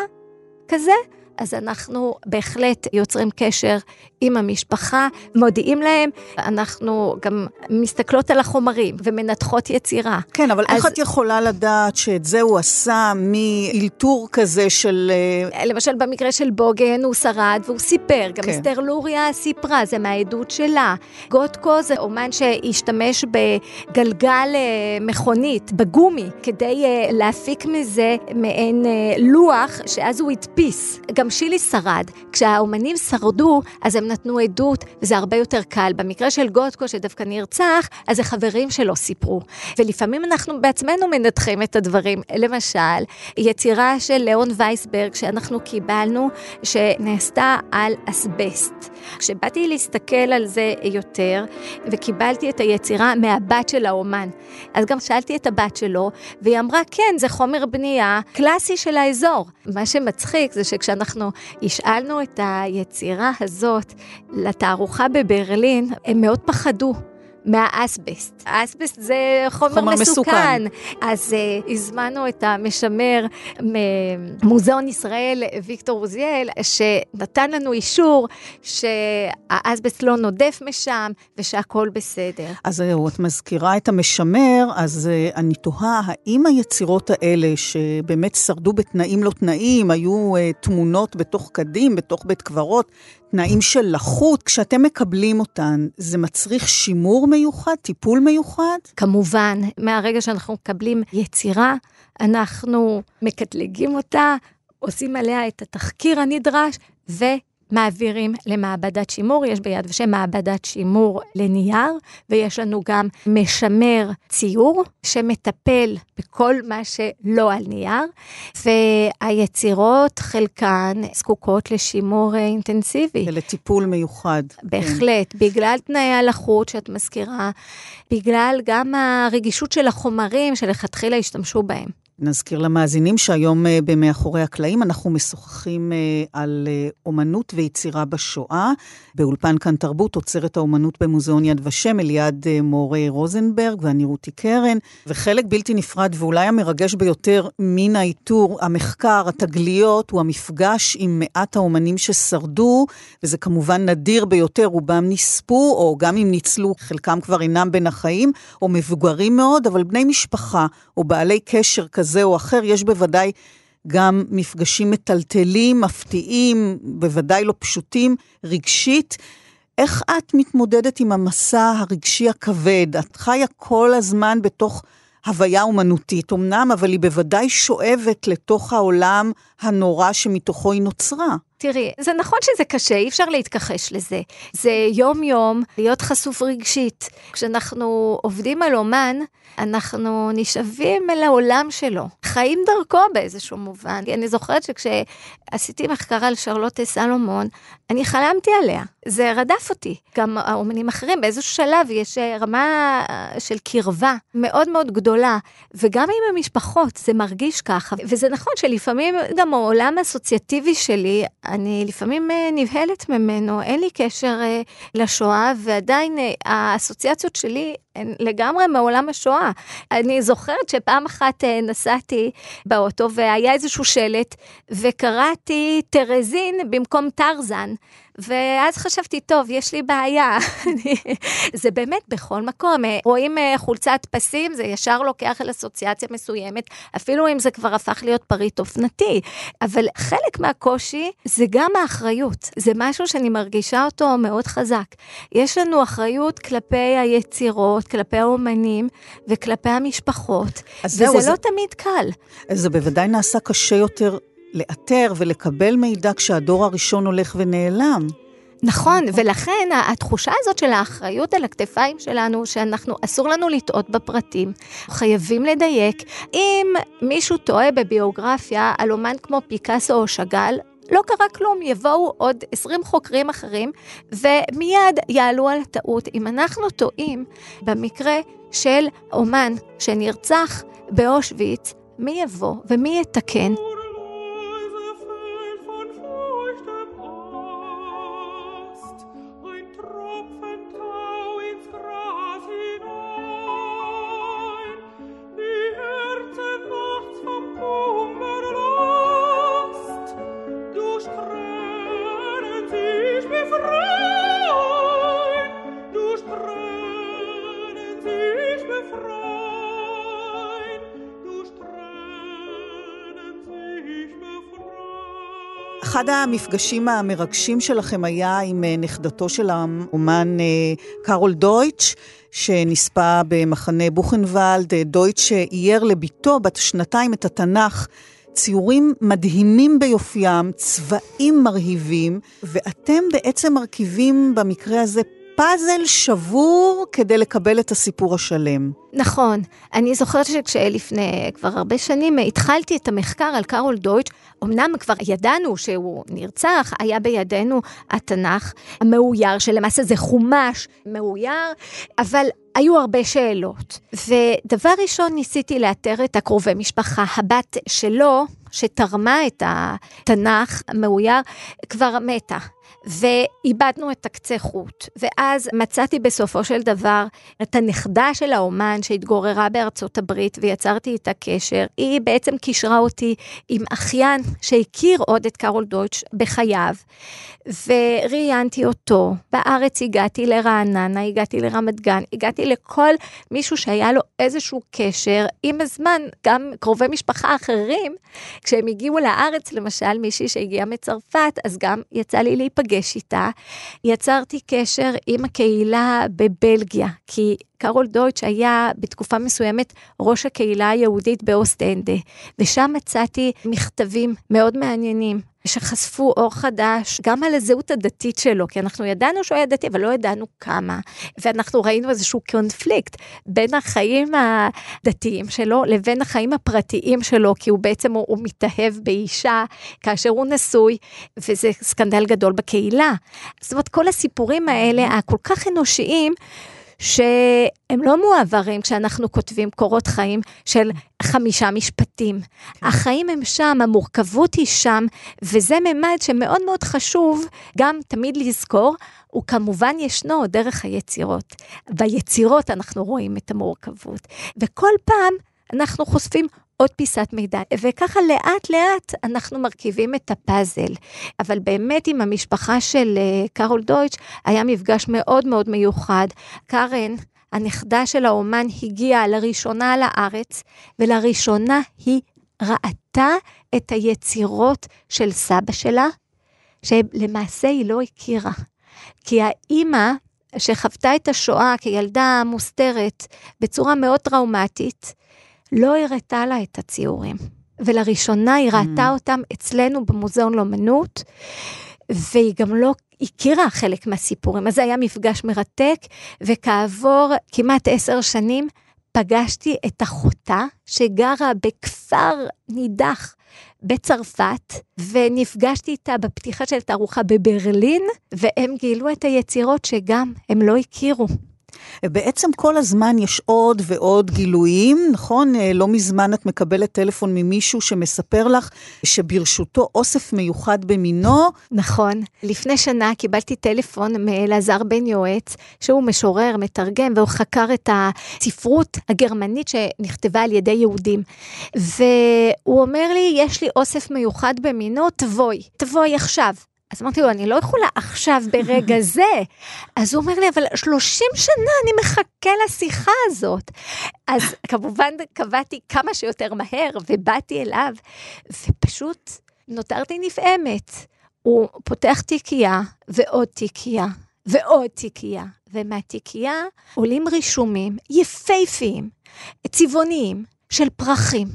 Speaker 3: כזה, אז אנחנו בהחלט יוצרים קשר עם המשפחה, מודיעים להם, אנחנו גם מסתכלות על החומרים ומנתחות יצירה.
Speaker 2: כן, אבל אז... איך את יכולה לדעת שאת זה הוא עשה מאלתור כזה של...
Speaker 3: אה, למשל, במקרה של בוגן הוא שרד והוא סיפר, גם כן. אסתר לוריה סיפרה, זה מהעדות שלה. גוטקו זה אומן שהשתמש בגלגל אה, מכונית, בגומי, כדי אה, להפיק מזה מעין לוח, שאז הוא הדפיס. גם שילי שרד. כשהאומנים שרדו, אז הם נתנו עדות, וזה הרבה יותר קל. במקרה של גוטקו, שדווקא נרצח, אז זה חברים שלו סיפרו. ולפעמים אנחנו בעצמנו מנתחים את הדברים. למשל, יצירה של ליאון וייסברג, שאנחנו קיבלנו, שנעשתה על אסבסט. כשבאתי להסתכל על זה יותר, וקיבלתי את היצירה מהבת של האומן, אז גם שאלתי את הבת שלו, והיא אמרה, כן, זה חומר בנייה קלאסי של האזור. מה שמצחיק זה שכשאנחנו השאלנו את היצירה הזאת לתערוכה בברלין, הם מאוד פחדו. מהאסבסט. האסבסט זה חומר, חומר מסוכן. מסוכן. אז uh, הזמנו את המשמר ממוזיאון ישראל, ויקטור עוזיאל, שנתן לנו אישור שהאסבסט לא נודף משם ושהכול בסדר.
Speaker 2: אז זהו, את מזכירה את המשמר, אז uh, אני תוהה, האם היצירות האלה, שבאמת שרדו בתנאים לא תנאים, היו uh, תמונות בתוך קדים, בתוך בית קברות, תנאים של לחות, כשאתם מקבלים אותן, זה מצריך שימור מיוחד, טיפול מיוחד?
Speaker 3: כמובן, מהרגע שאנחנו מקבלים יצירה, אנחנו מקטלגים אותה, עושים עליה את התחקיר הנדרש, ו... מעבירים למעבדת שימור, יש ביד ושם מעבדת שימור לנייר, ויש לנו גם משמר ציור שמטפל בכל מה שלא על נייר, והיצירות חלקן זקוקות לשימור אינטנסיבי.
Speaker 2: ולטיפול מיוחד.
Speaker 3: בהחלט, כן. בגלל תנאי הלחות שאת מזכירה, בגלל גם הרגישות של החומרים שלכתחילה השתמשו בהם.
Speaker 2: נזכיר למאזינים שהיום אה, במאחורי הקלעים אנחנו משוחחים אה, על אה, אומנות ויצירה בשואה. באולפן כאן תרבות, עוצרת האומנות במוזיאון יד ושם, אליעד מורי רוזנברג ואני רותי קרן. וחלק בלתי נפרד ואולי המרגש ביותר מן האיתור, המחקר, התגליות, הוא המפגש עם מעט האומנים ששרדו, וזה כמובן נדיר ביותר, רובם נספו, או גם אם ניצלו, חלקם כבר אינם בין החיים, או מבוגרים מאוד, אבל בני משפחה, או בעלי קשר כזה. כזה או אחר, יש בוודאי גם מפגשים מטלטלים, מפתיעים, בוודאי לא פשוטים, רגשית. איך את מתמודדת עם המסע הרגשי הכבד? את חיה כל הזמן בתוך הוויה אומנותית, אמנם, אבל היא בוודאי שואבת לתוך העולם הנורא שמתוכו היא נוצרה.
Speaker 3: תראי, זה נכון שזה קשה, אי אפשר להתכחש לזה. זה יום-יום להיות חשוף רגשית. כשאנחנו עובדים על אומן, אנחנו נשאבים אל העולם שלו, חיים דרכו באיזשהו מובן. אני זוכרת שכשעשיתי מחקר על שרלוטה סלומון, אני חלמתי עליה, זה רדף אותי. גם האומנים אחרים, באיזשהו שלב יש רמה של קרבה מאוד מאוד גדולה, וגם עם המשפחות זה מרגיש ככה. וזה נכון שלפעמים גם העולם האסוציאטיבי שלי, אני לפעמים אה, נבהלת ממנו, אין לי קשר אה, לשואה, ועדיין אה, האסוציאציות שלי הן לגמרי מעולם השואה. אני זוכרת שפעם אחת נסעתי באוטו והיה איזשהו שלט, וקראתי טרזין במקום טרזן. ואז חשבתי, טוב, יש לי בעיה. [LAUGHS] זה באמת בכל מקום. רואים אה, חולצת פסים, זה ישר לוקח אל אסוציאציה מסוימת, אפילו אם זה כבר הפך להיות פריט אופנתי. אבל חלק מהקושי זה גם האחריות. זה משהו שאני מרגישה אותו מאוד חזק. יש לנו אחריות כלפי היצירות, כלפי האומנים וכלפי המשפחות, וזה זהו, לא זה... תמיד קל.
Speaker 2: זה בוודאי נעשה קשה יותר לאתר ולקבל מידע כשהדור הראשון הולך ונעלם.
Speaker 3: נכון, ולכן התחושה הזאת של האחריות על הכתפיים שלנו, שאנחנו, אסור לנו לטעות בפרטים, חייבים לדייק. אם מישהו טועה בביוגרפיה על אומן כמו פיקאסו או שאגאל, לא קרה כלום, יבואו עוד 20 חוקרים אחרים, ומיד יעלו על הטעות. אם אנחנו טועים במקרה של אומן שנרצח באושוויץ, מי יבוא ומי יתקן?
Speaker 2: אחד המפגשים המרגשים שלכם היה עם אה, נכדתו של האומן אה, קארול דויטש, שנספה במחנה בוכנוולד. אה, דויטש אייר לביתו בת שנתיים את התנ"ך. ציורים מדהימים ביופיים, צבעים מרהיבים, ואתם בעצם מרכיבים במקרה הזה פאזל שבור כדי לקבל את הסיפור השלם.
Speaker 3: נכון. אני זוכרת שכשלפני כבר הרבה שנים התחלתי את המחקר על קארול דויטש, אמנם כבר ידענו שהוא נרצח, היה בידינו התנ"ך המאויר, שלמעשה זה חומש מאויר, אבל היו הרבה שאלות. ודבר ראשון, ניסיתי לאתר את הקרובי משפחה. הבת שלו, שתרמה את התנ"ך המאויר, כבר מתה. ואיבדנו את הקצה חוט. ואז מצאתי בסופו של דבר את הנכדה של האומן שהתגוררה בארצות הברית ויצרתי איתה קשר. היא בעצם קישרה אותי עם אחיין שהכיר עוד את קארול דויטש בחייו, וראיינתי אותו. בארץ הגעתי לרעננה, הגעתי לרמת גן, הגעתי לכל מישהו שהיה לו איזשהו קשר. עם הזמן, גם קרובי משפחה אחרים, כשהם הגיעו לארץ, למשל מישהי שהגיעה מצרפת, אז גם יצא לי להיפגש. להיפגש איתה, יצרתי קשר עם הקהילה בבלגיה, כי קרול דויטש היה בתקופה מסוימת ראש הקהילה היהודית באוסט-אנדה, ושם מצאתי מכתבים מאוד מעניינים. שחשפו אור חדש גם על הזהות הדתית שלו, כי אנחנו ידענו שהוא היה דתי, אבל לא ידענו כמה. ואנחנו ראינו איזשהו קונפליקט בין החיים הדתיים שלו לבין החיים הפרטיים שלו, כי הוא בעצם, הוא, הוא מתאהב באישה כאשר הוא נשוי, וזה סקנדל גדול בקהילה. זאת אומרת, כל הסיפורים האלה, הכל כך אנושיים, שהם לא מועברים כשאנחנו כותבים קורות חיים של חמישה משפטים. כן. החיים הם שם, המורכבות היא שם, וזה ממד שמאוד מאוד חשוב גם תמיד לזכור, הוא כמובן ישנו דרך היצירות. ביצירות אנחנו רואים את המורכבות, וכל פעם אנחנו חושפים עוד פיסת מידע, וככה לאט לאט אנחנו מרכיבים את הפאזל. אבל באמת עם המשפחה של uh, קארול דויטש היה מפגש מאוד מאוד מיוחד. קארן, הנכדה של האומן, הגיעה לראשונה לארץ, ולראשונה היא ראתה את היצירות של סבא שלה, שלמעשה היא לא הכירה. כי האימא שחוותה את השואה כילדה מוסתרת בצורה מאוד טראומטית, לא הראתה לה את הציורים. ולראשונה היא ראתה mm. אותם אצלנו במוזיאון לאומנות, והיא גם לא הכירה חלק מהסיפורים. אז זה היה מפגש מרתק, וכעבור כמעט עשר שנים פגשתי את אחותה, שגרה בכפר נידח בצרפת, ונפגשתי איתה בפתיחה של תערוכה בברלין, והם גילו את היצירות שגם הם לא הכירו.
Speaker 2: בעצם כל הזמן יש עוד ועוד גילויים, נכון? אה, לא מזמן את מקבלת טלפון ממישהו שמספר לך שברשותו אוסף מיוחד במינו.
Speaker 3: נכון. לפני שנה קיבלתי טלפון מאלעזר בן יועץ, שהוא משורר, מתרגם, והוא חקר את הספרות הגרמנית שנכתבה על ידי יהודים. והוא אומר לי, יש לי אוסף מיוחד במינו, תבואי, תבואי עכשיו. אז אמרתי לו, אני לא יכולה עכשיו ברגע [LAUGHS] זה. אז הוא אומר לי, אבל 30 שנה אני מחכה לשיחה הזאת. אז כמובן קבעתי כמה שיותר מהר ובאתי אליו, ופשוט נותרתי נפעמת. הוא פותח תיקייה ועוד תיקייה ועוד תיקייה, ומהתיקייה עולים רישומים יפהפיים, צבעוניים, של פרחים,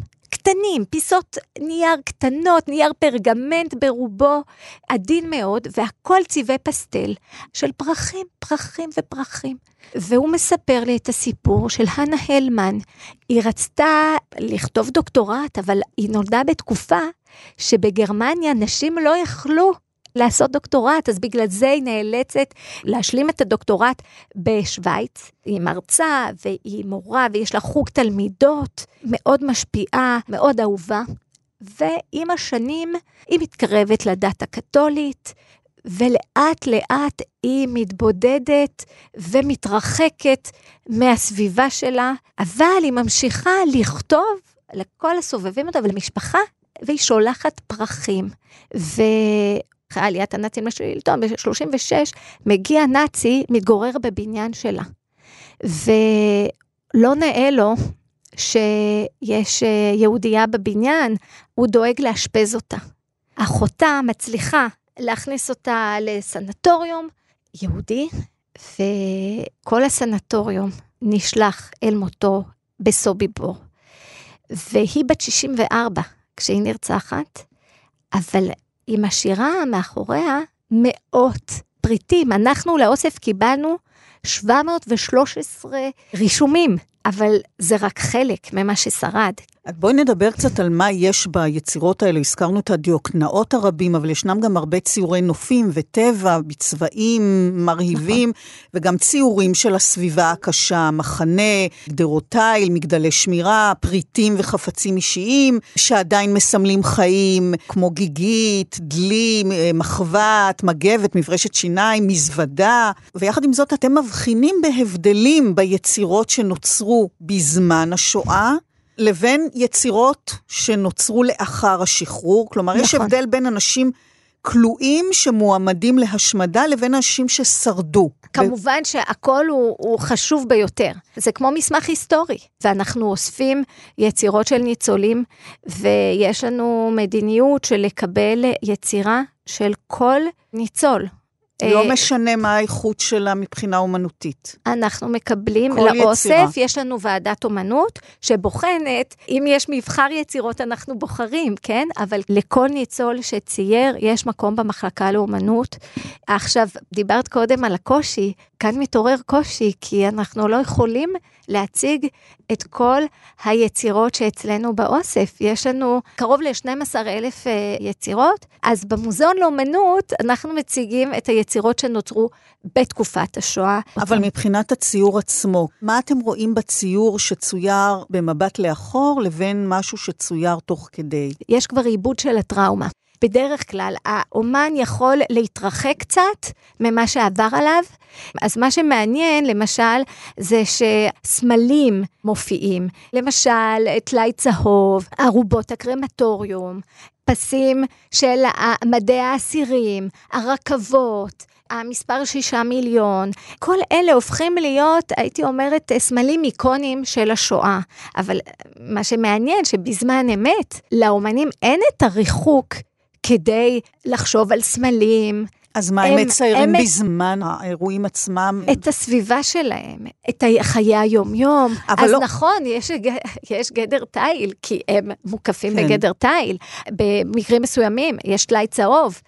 Speaker 3: קטנים, פיסות נייר קטנות, נייר פרגמנט ברובו, עדין מאוד, והכל צבעי פסטל של פרחים, פרחים ופרחים. והוא מספר לי את הסיפור של הנה הלמן. היא רצתה לכתוב דוקטורט, אבל היא נולדה בתקופה שבגרמניה נשים לא יכלו לעשות דוקטורט, אז בגלל זה היא נאלצת להשלים את הדוקטורט בשוויץ. היא מרצה והיא מורה ויש לה חוג תלמידות מאוד משפיעה, מאוד אהובה. ועם השנים היא מתקרבת לדת הקתולית, ולאט לאט היא מתבודדת ומתרחקת מהסביבה שלה, אבל היא ממשיכה לכתוב לכל הסובבים אותה ולמשפחה, והיא שולחת פרחים. אחרי עליית הנאצים לשלטון, ב-36, מגיע נאצי, מתגורר בבניין שלה. ולא נאה לו שיש אה, יהודייה בבניין, הוא דואג לאשפז אותה. אחותה מצליחה להכניס אותה לסנטוריום יהודי, וכל הסנטוריום נשלח אל מותו בסוביבור. והיא בת 64 כשהיא נרצחת, אבל היא משאירה מאחוריה מאות פריטים. אנחנו לאוסף קיבלנו 713 רישומים, אבל זה רק חלק ממה ששרד.
Speaker 2: בואי נדבר קצת על מה יש ביצירות האלה. הזכרנו את הדיוקנאות הרבים, אבל ישנם גם הרבה ציורי נופים וטבע, בצבעים מרהיבים, נכון. וגם ציורים של הסביבה הקשה, מחנה, גדרות תיל, מגדלי שמירה, פריטים וחפצים אישיים, שעדיין מסמלים חיים, כמו גיגית, דלי, מחבת, מגבת, מברשת שיניים, מזוודה, ויחד עם זאת אתם מבחינים בהבדלים ביצירות שנוצרו בזמן השואה. לבין יצירות שנוצרו לאחר השחרור. כלומר, נכון. יש הבדל בין אנשים כלואים שמועמדים להשמדה לבין אנשים ששרדו.
Speaker 3: כמובן ו... שהכל הוא, הוא חשוב ביותר. זה כמו מסמך היסטורי, ואנחנו אוספים יצירות של ניצולים, ויש לנו מדיניות של לקבל יצירה של כל ניצול.
Speaker 2: לא אה, משנה מה האיכות שלה מבחינה אומנותית.
Speaker 3: אנחנו מקבלים לאוסף, יצירה. יש לנו ועדת אומנות שבוחנת, אם יש מבחר יצירות אנחנו בוחרים, כן? אבל לכל ניצול שצייר יש מקום במחלקה לאומנות. עכשיו, דיברת קודם על הקושי, כאן מתעורר קושי, כי אנחנו לא יכולים להציג את כל היצירות שאצלנו באוסף. יש לנו קרוב ל-12 אלף אה, יצירות, אז במוזיאון לאומנות אנחנו מציגים את היצירות שנוצרו בתקופת השואה.
Speaker 2: אבל מבחינת הציור עצמו, מה אתם רואים בציור שצויר במבט לאחור לבין משהו שצויר תוך כדי?
Speaker 3: יש כבר עיבוד של הטראומה. בדרך כלל האומן יכול להתרחק קצת ממה שעבר עליו. אז מה שמעניין, למשל, זה שסמלים מופיעים. למשל, טלאי צהוב, ארובות הקרמטוריום, פסים של מדי האסירים, הרכבות. המספר שישה מיליון, כל אלה הופכים להיות, הייתי אומרת, סמלים איקונים של השואה. אבל מה שמעניין, שבזמן אמת, לאומנים אין את הריחוק כדי לחשוב על סמלים.
Speaker 2: אז מה, הם, הם מציירים הם בזמן האירועים עצמם?
Speaker 3: את הסביבה שלהם, את חיי היום-יום. אז לא... נכון, יש, [LAUGHS] יש גדר תיל, כי הם מוקפים כן. בגדר תיל. במקרים מסוימים יש טלאי צהוב,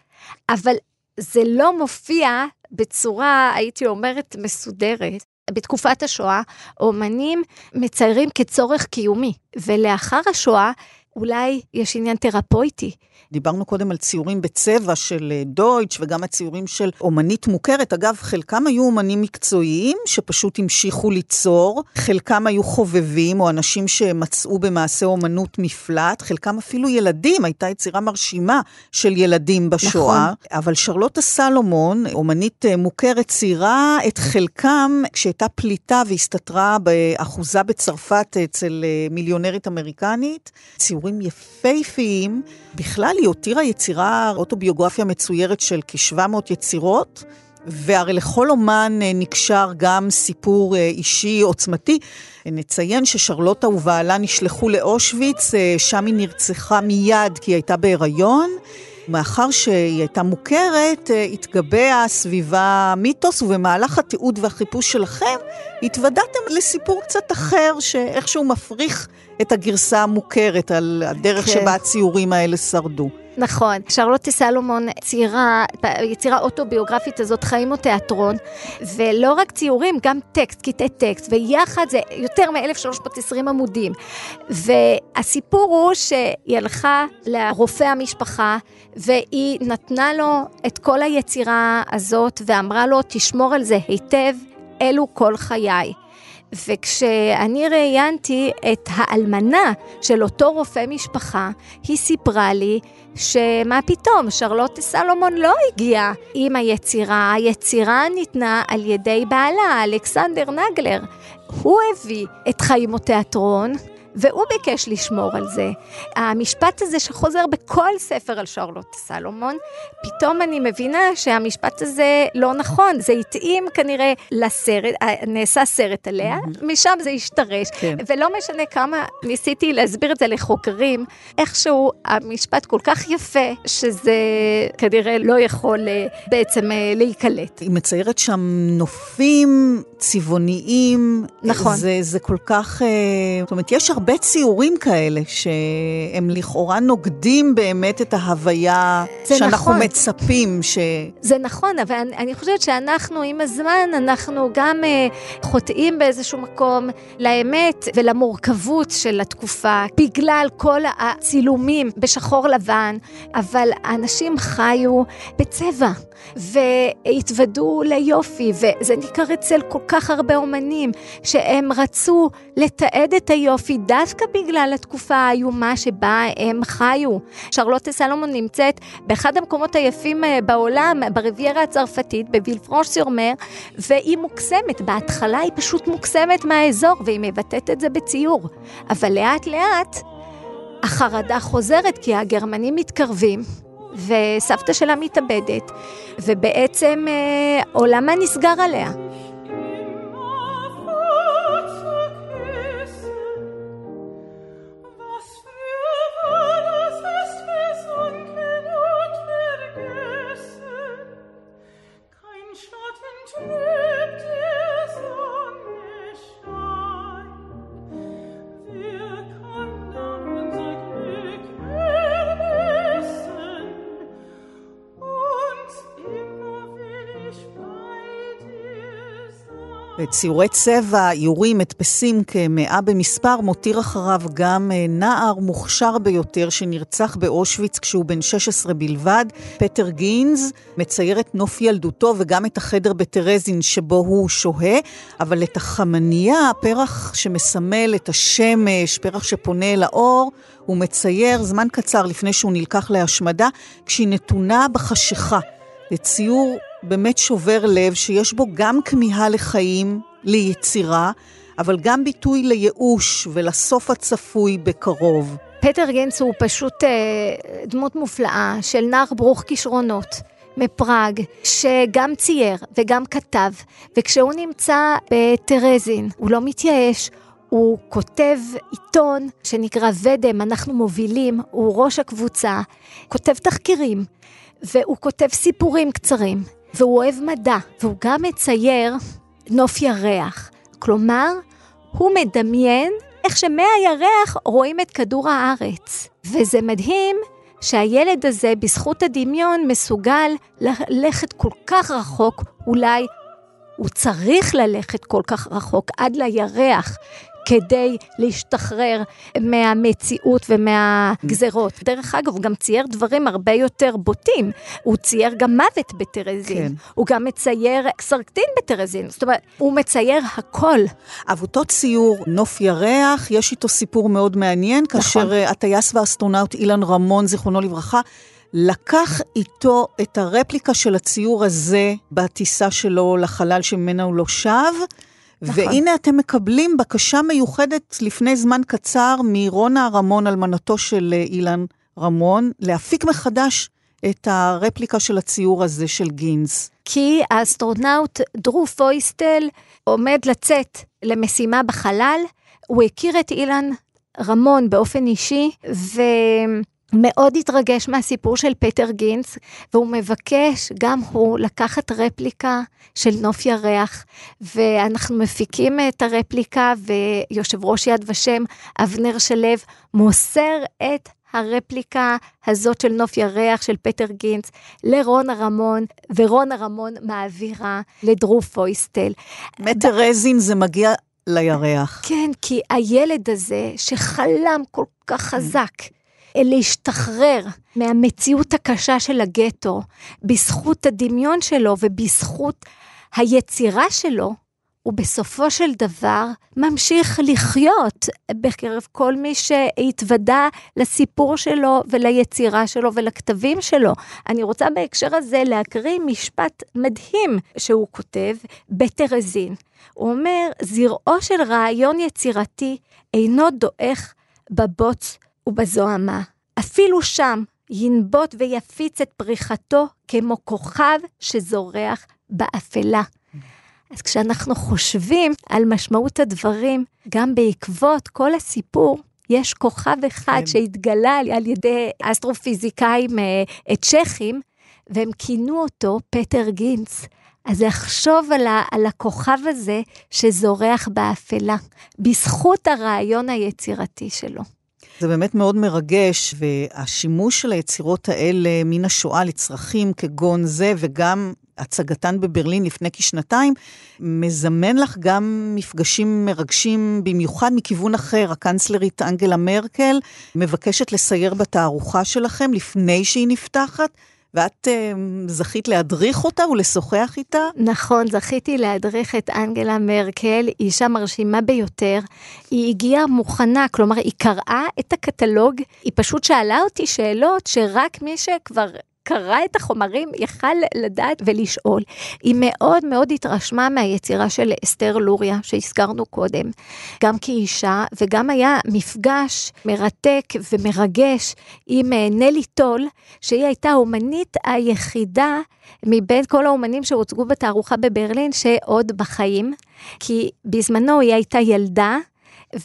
Speaker 3: אבל זה לא מופיע בצורה, הייתי אומרת, מסודרת. בתקופת השואה, אומנים מציירים כצורך קיומי, ולאחר השואה אולי יש עניין תרפויטי.
Speaker 2: דיברנו קודם על ציורים בצבע של אה, דויטש וגם הציורים של אומנית מוכרת. אגב, חלקם היו אומנים מקצועיים שפשוט המשיכו ליצור, חלקם היו חובבים או אנשים שמצאו במעשה אומנות מפלט, חלקם אפילו ילדים, הייתה יצירה מרשימה של ילדים בשואה. נכון. אבל שרלוטה סלומון, אומנית אה, מוכרת, ציירה את חלקם כשהייתה פליטה והסתתרה באחוזה בצרפת אצל אה, מיליונרית אמריקנית. ציורים יפהפיים. בכלל, היא הותירה יצירה, אוטוביוגרפיה מצוירת של כ-700 יצירות, והרי לכל אומן אה, נקשר גם סיפור אה, אישי עוצמתי. נציין ששרלוטה ובעלה נשלחו לאושוויץ, אה, שם היא נרצחה מיד כי היא הייתה בהיריון. מאחר שהיא הייתה מוכרת, התגבע סביבה מיתוס, ובמהלך התיעוד והחיפוש שלכם, התוודעתם לסיפור קצת אחר, שאיכשהו מפריך את הגרסה המוכרת על הדרך כן. שבה הציורים האלה שרדו.
Speaker 3: נכון. שרלוטה סלומון ציירה, יצירה אוטוביוגרפית הזאת, חיים או תיאטרון, ולא רק ציורים, גם טקסט, קטעי טקסט, ויחד זה יותר מ-1320 עמודים. והסיפור הוא שהיא הלכה לרופא המשפחה, והיא נתנה לו את כל היצירה הזאת, ואמרה לו, תשמור על זה היטב, אלו כל חיי. וכשאני ראיינתי את האלמנה של אותו רופא משפחה, היא סיפרה לי שמה פתאום, שרלוטה סלומון לא הגיעה עם היצירה, היצירה ניתנה על ידי בעלה, אלכסנדר נגלר. הוא הביא את חיים תיאטרון, והוא ביקש לשמור על זה. המשפט הזה שחוזר בכל ספר על שרלוט סלומון, פתאום אני מבינה שהמשפט הזה לא נכון, זה התאים כנראה לסרט, אה, נעשה סרט עליה, משם זה השתרש, כן. ולא משנה כמה ניסיתי להסביר את זה לחוקרים, איכשהו המשפט כל כך יפה, שזה כנראה לא יכול אה, בעצם אה, להיקלט.
Speaker 2: היא מציירת שם נופים צבעוניים. נכון. זה, זה כל כך, זאת אומרת, יש הרבה ציורים כאלה שהם לכאורה נוגדים באמת את ההוויה שאנחנו נכון. מצפים ש...
Speaker 3: זה נכון, אבל אני, אני חושבת שאנחנו עם הזמן, אנחנו גם uh, חוטאים באיזשהו מקום לאמת ולמורכבות של התקופה, בגלל כל הצילומים בשחור לבן, אבל אנשים חיו בצבע. והתוודו ליופי, וזה ניכר אצל כל כך הרבה אומנים, שהם רצו לתעד את היופי דווקא בגלל התקופה האיומה שבה הם חיו. שרלוטה סלומון נמצאת באחד המקומות היפים אה, בעולם, ברביירה הצרפתית, בווילפרנש סיורמר, והיא מוקסמת. בהתחלה היא פשוט מוקסמת מהאזור, והיא מבטאת את זה בציור. אבל לאט לאט החרדה חוזרת, כי הגרמנים מתקרבים, וסבתא שלה מתאבדת, ובעצם אה, עולמה נסגר עליה.
Speaker 2: ציורי צבע, איורים, הדפסים כמאה במספר, מותיר אחריו גם אה, נער מוכשר ביותר שנרצח באושוויץ כשהוא בן 16 בלבד. פטר גינז מצייר את נוף ילדותו וגם את החדר בטרזין שבו הוא שוהה, אבל את החמניה, הפרח שמסמל את השמש, פרח שפונה אל האור, הוא מצייר זמן קצר לפני שהוא נלקח להשמדה, כשהיא נתונה בחשיכה. לציור באמת שובר לב, שיש בו גם כמיהה לחיים, ליצירה, אבל גם ביטוי לייאוש ולסוף הצפוי בקרוב.
Speaker 3: פטר גנץ הוא פשוט אה, דמות מופלאה של נער ברוך כישרונות. מפראג, שגם צייר וגם כתב, וכשהוא נמצא בטרזין, הוא לא מתייאש, הוא כותב עיתון שנקרא ודם, אנחנו מובילים, הוא ראש הקבוצה, כותב תחקירים, והוא כותב סיפורים קצרים. והוא אוהב מדע, והוא גם מצייר נוף ירח. כלומר, הוא מדמיין איך שמהירח רואים את כדור הארץ. וזה מדהים שהילד הזה, בזכות הדמיון, מסוגל ללכת כל כך רחוק, אולי הוא צריך ללכת כל כך רחוק, עד לירח, כדי להשתחרר מהמציאות ומהגזרות. דרך אגב, הוא גם צייר דברים הרבה יותר בוטים. הוא צייר גם מוות בטרזין. כן. הוא גם מצייר קסרקטין בטרזין. זאת אומרת, הוא מצייר הכל.
Speaker 2: אבל אותו ציור, נוף ירח, יש איתו סיפור מאוד מעניין, נכון. כאשר אה, הטייס והאסטרונאוט אילן רמון, זיכרונו לברכה, לקח איתו את הרפליקה של הציור הזה בטיסה שלו לחלל שממנה הוא לא שב, נכון. והנה אתם מקבלים בקשה מיוחדת לפני זמן קצר מרונה רמון, אלמנתו של אה, אילן רמון, להפיק מחדש את הרפליקה של הציור הזה של גינץ.
Speaker 3: כי האסטרונאוט דרו פויסטל עומד לצאת למשימה בחלל, הוא הכיר את אילן רמון באופן אישי, ו... מאוד התרגש מהסיפור של פטר גינץ, והוא מבקש גם הוא לקחת רפליקה של נוף ירח, ואנחנו מפיקים את הרפליקה, ויושב ראש יד ושם, אבנר שלו, מוסר את הרפליקה הזאת של נוף ירח של פטר גינץ לרונה רמון, ורונה רמון מעבירה לדרו פויסטל.
Speaker 2: מטר רזין זה מגיע לירח.
Speaker 3: כן, כי הילד הזה שחלם כל כך חזק להשתחרר מהמציאות הקשה של הגטו, בזכות הדמיון שלו ובזכות היצירה שלו, ובסופו של דבר ממשיך לחיות בקרב כל מי שהתוודה לסיפור שלו וליצירה שלו ולכתבים שלו. אני רוצה בהקשר הזה להקריא משפט מדהים שהוא כותב בטרזין. הוא אומר, זרעו של רעיון יצירתי אינו דועך בבוץ ובזוהמה. אפילו שם ינבוט ויפיץ את פריחתו כמו כוכב שזורח באפלה. אז כשאנחנו חושבים על משמעות הדברים, גם בעקבות כל הסיפור, יש כוכב אחד כן. שהתגלה על ידי אסטרופיזיקאים אה, צ'כים, והם כינו אותו פטר גינץ. אז לחשוב על, ה, על הכוכב הזה שזורח באפלה, בזכות הרעיון היצירתי שלו.
Speaker 2: זה באמת מאוד מרגש, והשימוש של היצירות האלה מן השואה לצרכים כגון זה, וגם הצגתן בברלין לפני כשנתיים, מזמן לך גם מפגשים מרגשים במיוחד מכיוון אחר. הקנצלרית אנגלה מרקל מבקשת לסייר בתערוכה שלכם לפני שהיא נפתחת. ואת uh, זכית להדריך אותה ולשוחח איתה?
Speaker 3: נכון, זכיתי להדריך את אנגלה מרקל, אישה מרשימה ביותר. היא הגיעה מוכנה, כלומר, היא קראה את הקטלוג, היא פשוט שאלה אותי שאלות שרק מי שכבר קרא את החומרים, יכל לדעת ולשאול. היא מאוד מאוד התרשמה מהיצירה של אסתר לוריה, שהזכרנו קודם, גם כאישה, וגם היה מפגש מרתק ומרגש עם אה, נלי טול, שהיא הייתה האומנית היחידה מבין כל האומנים שהוצגו בתערוכה בברלין שעוד בחיים, כי בזמנו היא הייתה ילדה.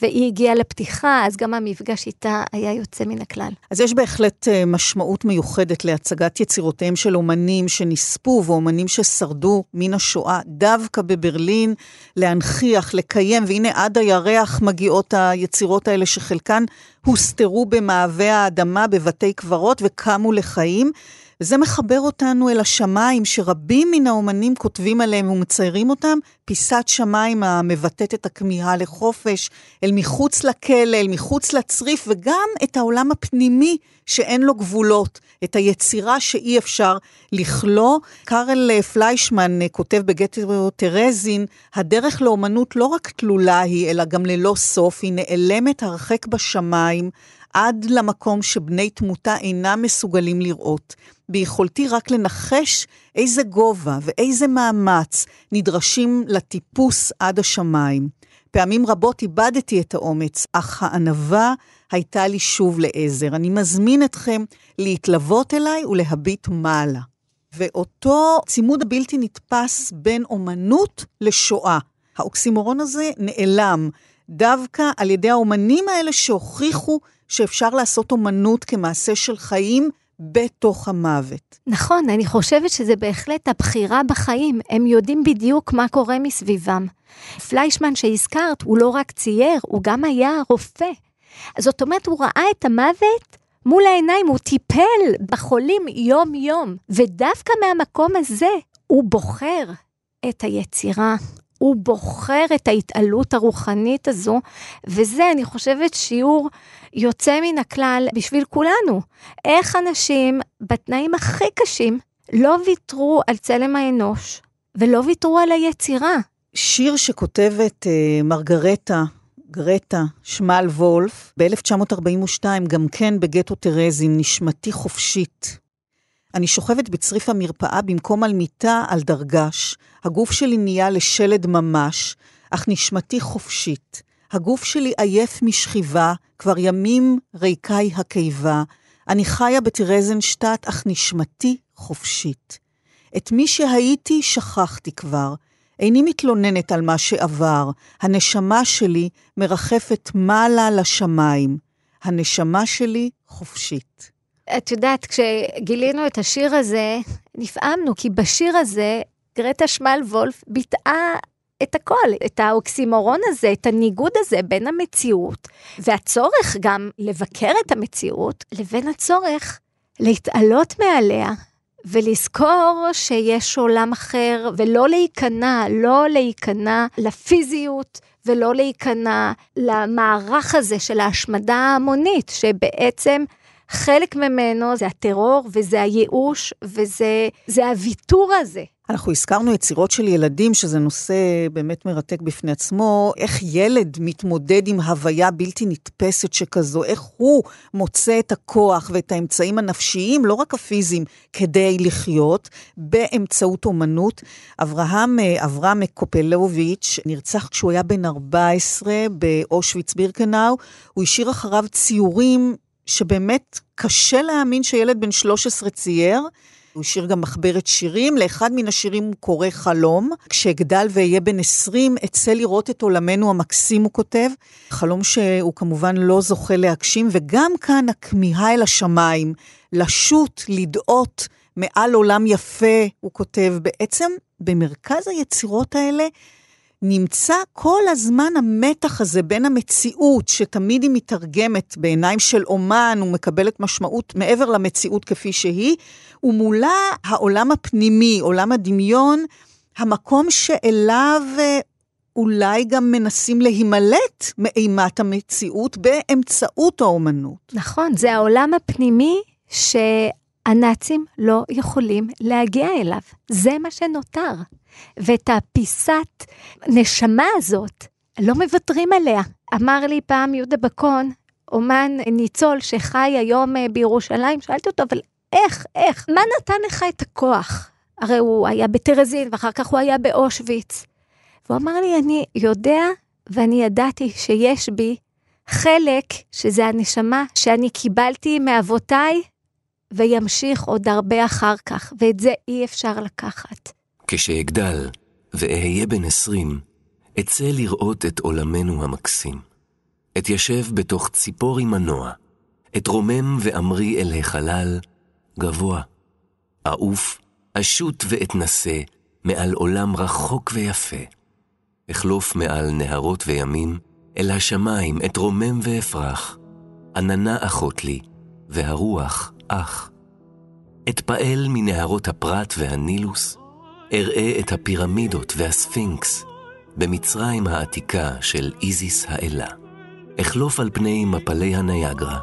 Speaker 3: והיא הגיעה לפתיחה, אז גם המפגש איתה היה יוצא מן הכלל.
Speaker 2: אז יש בהחלט אה, משמעות מיוחדת להצגת יצירותיהם של אומנים שנספו ואומנים ששרדו מן השואה דווקא בברלין, להנכיח, לקיים, והנה עד הירח מגיעות היצירות האלה שחלקן הוסתרו במעבה האדמה בבתי קברות וקמו לחיים. וזה מחבר אותנו אל השמיים, שרבים מן האומנים כותבים עליהם ומציירים אותם, פיסת שמיים המבטאת את הכמיהה לחופש, אל מחוץ לכלא, אל מחוץ לצריף, וגם את העולם הפנימי שאין לו גבולות, את היצירה שאי אפשר לכלוא. קארל פליישמן כותב בגטו טרזין, הדרך לאומנות לא רק תלולה היא, אלא גם ללא סוף, היא נעלמת הרחק בשמיים, עד למקום שבני תמותה אינם מסוגלים לראות. ביכולתי רק לנחש איזה גובה ואיזה מאמץ נדרשים לטיפוס עד השמיים. פעמים רבות איבדתי את האומץ, אך הענווה הייתה לי שוב לעזר. אני מזמין אתכם להתלוות אליי ולהביט מעלה. ואותו צימוד הבלתי נתפס בין אומנות לשואה. האוקסימורון הזה נעלם דווקא על ידי האומנים האלה שהוכיחו שאפשר לעשות אומנות כמעשה של חיים בתוך המוות.
Speaker 3: נכון, אני חושבת שזה בהחלט הבחירה בחיים. הם יודעים בדיוק מה קורה מסביבם. פליישמן שהזכרת, הוא לא רק צייר, הוא גם היה רופא. זאת אומרת, הוא ראה את המוות מול העיניים, הוא טיפל בחולים יום-יום, ודווקא מהמקום הזה הוא בוחר את היצירה, הוא בוחר את ההתעלות הרוחנית הזו, וזה, אני חושבת, שיעור יוצא מן הכלל בשביל כולנו. איך אנשים בתנאים הכי קשים לא ויתרו על צלם האנוש ולא ויתרו על היצירה.
Speaker 2: שיר שכותבת uh, מרגרטה, גרטה, שמל וולף, ב-1942, גם כן בגטו טרזין, נשמתי חופשית. אני שוכבת בצריף המרפאה במקום על מיטה על דרגש. הגוף שלי נהיה לשלד ממש, אך נשמתי חופשית. הגוף שלי עייף משכיבה, כבר ימים ריקי הקיבה. אני חיה בטרזנשטט, אך נשמתי חופשית. את מי שהייתי שכחתי כבר. איני מתלוננת על מה שעבר. הנשמה שלי מרחפת מעלה לשמיים. הנשמה שלי חופשית.
Speaker 3: את יודעת, כשגילינו את השיר הזה, נפעמנו, כי בשיר הזה גרטה שמל וולף ביטאה את הכל, את האוקסימורון הזה, את הניגוד הזה בין המציאות, והצורך גם לבקר את המציאות, לבין הצורך להתעלות מעליה, ולזכור שיש עולם אחר, ולא להיכנע, לא להיכנע לפיזיות, ולא להיכנע למערך הזה של ההשמדה ההמונית, שבעצם חלק ממנו זה הטרור, וזה הייאוש, וזה הוויתור הזה
Speaker 2: אנחנו הזכרנו יצירות של ילדים, שזה נושא באמת מרתק בפני עצמו. איך ילד מתמודד עם הוויה בלתי נתפסת שכזו, איך הוא מוצא את הכוח ואת האמצעים הנפשיים, לא רק הפיזיים, כדי לחיות, באמצעות אומנות. אברהם, אה, אברהם קופלוביץ' נרצח כשהוא היה בן 14 באושוויץ בירקנאו. הוא השאיר אחריו ציורים שבאמת קשה להאמין שילד בן 13 צייר. הוא השאיר גם מחברת שירים, לאחד מן השירים הוא קורא חלום. כשאגדל ואהיה בן 20, אצא לראות את עולמנו המקסים, הוא כותב. חלום שהוא כמובן לא זוכה להגשים, וגם כאן הכמיהה אל השמיים, לשוט, לדאות מעל עולם יפה, הוא כותב. בעצם במרכז היצירות האלה נמצא כל הזמן המתח הזה בין המציאות, שתמיד היא מתרגמת בעיניים של אומן ומקבלת משמעות מעבר למציאות כפי שהיא, ומולה העולם הפנימי, עולם הדמיון, המקום שאליו אה, אולי גם מנסים להימלט מאימת המציאות באמצעות האומנות.
Speaker 3: נכון, זה העולם הפנימי שהנאצים לא יכולים להגיע אליו. זה מה שנותר. ואת הפיסת נשמה הזאת, לא מוותרים עליה. אמר לי פעם יהודה בקון, אומן ניצול שחי היום אה, בירושלים, שאלתי אותו, אבל איך, איך, מה נתן לך את הכוח? הרי הוא היה בטרזין, ואחר כך הוא היה באושוויץ. והוא אמר לי, אני יודע ואני ידעתי שיש בי חלק, שזה הנשמה, שאני קיבלתי מאבותיי, וימשיך עוד הרבה אחר כך, ואת זה אי אפשר לקחת.
Speaker 1: כשאגדל ואהיה בן עשרים, אצא לראות את עולמנו המקסים. אתיישב בתוך ציפורי מנוע, אתרומם ואמרי אל החלל, גבוה. אעוף, אשוט ואתנשא מעל עולם רחוק ויפה. אחלוף מעל נהרות וימים, אל השמיים אתרומם ואפרח. עננה אחות לי, והרוח אח. אתפעל מנהרות הפרת והנילוס, אראה את הפירמידות והספינקס במצרים העתיקה של איזיס האלה. אחלוף על פני מפלי הניאגרה,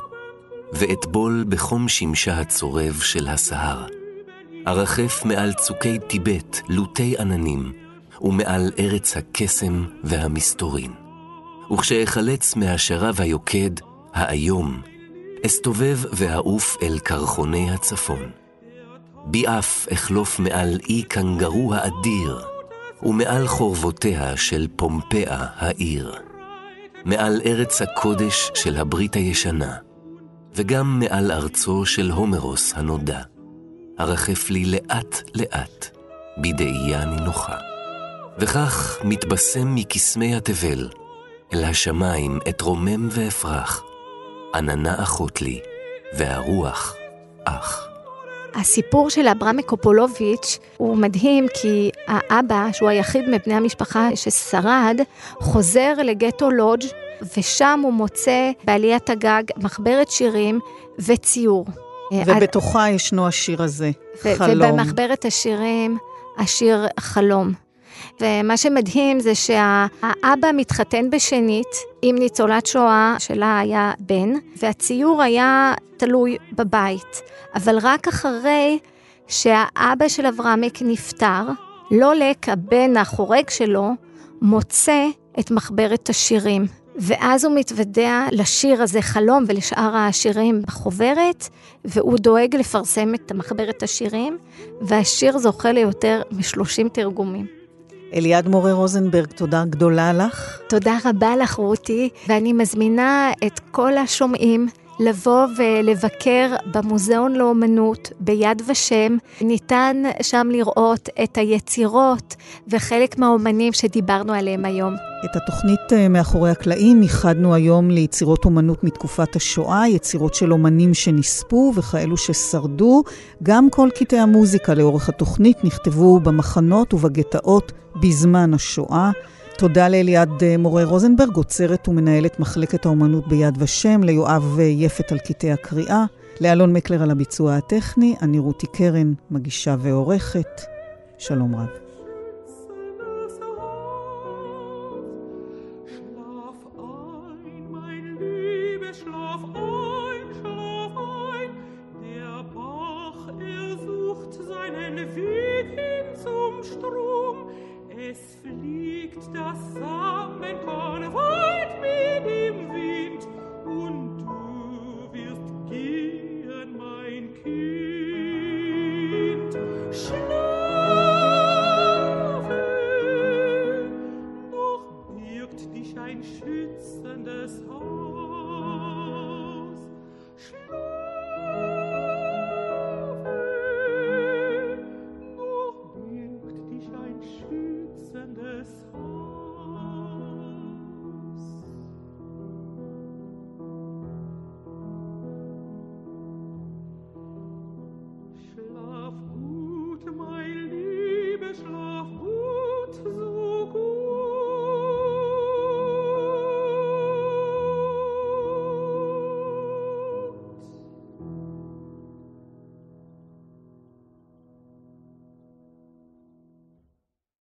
Speaker 1: ואטבול בחום שמשה הצורב של הסהר. ארחף מעל צוקי טיבט לוטי עננים, ומעל ארץ הקסם והמסתורין. וכשאחלץ מהשרב היוקד, האיום, אסתובב ואעוף אל קרחוני הצפון. ביעף אחלוף מעל אי קנגרו האדיר, ומעל חורבותיה של פומפאה העיר. מעל ארץ הקודש של הברית הישנה, וגם מעל ארצו של הומרוס הנודע. ארחף לי לאט-לאט, בדאייה נינוחה. וכך מתבשם מקסמי התבל, אל השמיים אתרומם ואפרח, עננה אחות לי, והרוח אח.
Speaker 3: הסיפור של אברהם קופולוביץ' הוא מדהים כי האבא, שהוא היחיד מבני המשפחה ששרד, חוזר לגטו לודג' ושם הוא מוצא בעליית הגג מחברת שירים וציור.
Speaker 2: ובתוכה ישנו השיר הזה, חלום.
Speaker 3: ובמחברת השירים, השיר חלום. ומה שמדהים זה שהאבא מתחתן בשנית עם ניצולת שואה שלה היה בן, והציור היה תלוי בבית. אבל רק אחרי שהאבא של אברהמיק נפטר, לולק, הבן החורג שלו, מוצא את מחברת השירים. ואז הוא מתוודע לשיר הזה, חלום, ולשאר השירים בחוברת, והוא דואג לפרסם את מחברת השירים, והשיר זוכה ליותר מ-30 תרגומים.
Speaker 2: אליעד מורה רוזנברג, תודה גדולה לך.
Speaker 3: תודה רבה לך, רותי, ואני מזמינה את כל השומעים לבוא ולבקר במוזיאון לאומנות ביד ושם. ניתן שם לראות את היצירות וחלק מהאומנים שדיברנו עליהם היום.
Speaker 2: את התוכנית אה, מאחורי הקלעים ייחדנו היום ליצירות אומנות מתקופת השואה, יצירות של אומנים שנספו וכאלו ששרדו. גם כל קטעי המוזיקה לאורך התוכנית נכתבו במחנות ובגטאות בזמן השואה. תודה לאליעד אה, מורה רוזנברג, עוצרת ומנהלת מחלקת האומנות ביד ושם, ליואב אה, יפת על קטעי הקריאה, לאלון מקלר על הביצוע הטכני, אני רותי קרן, מגישה ועורכת. שלום רב.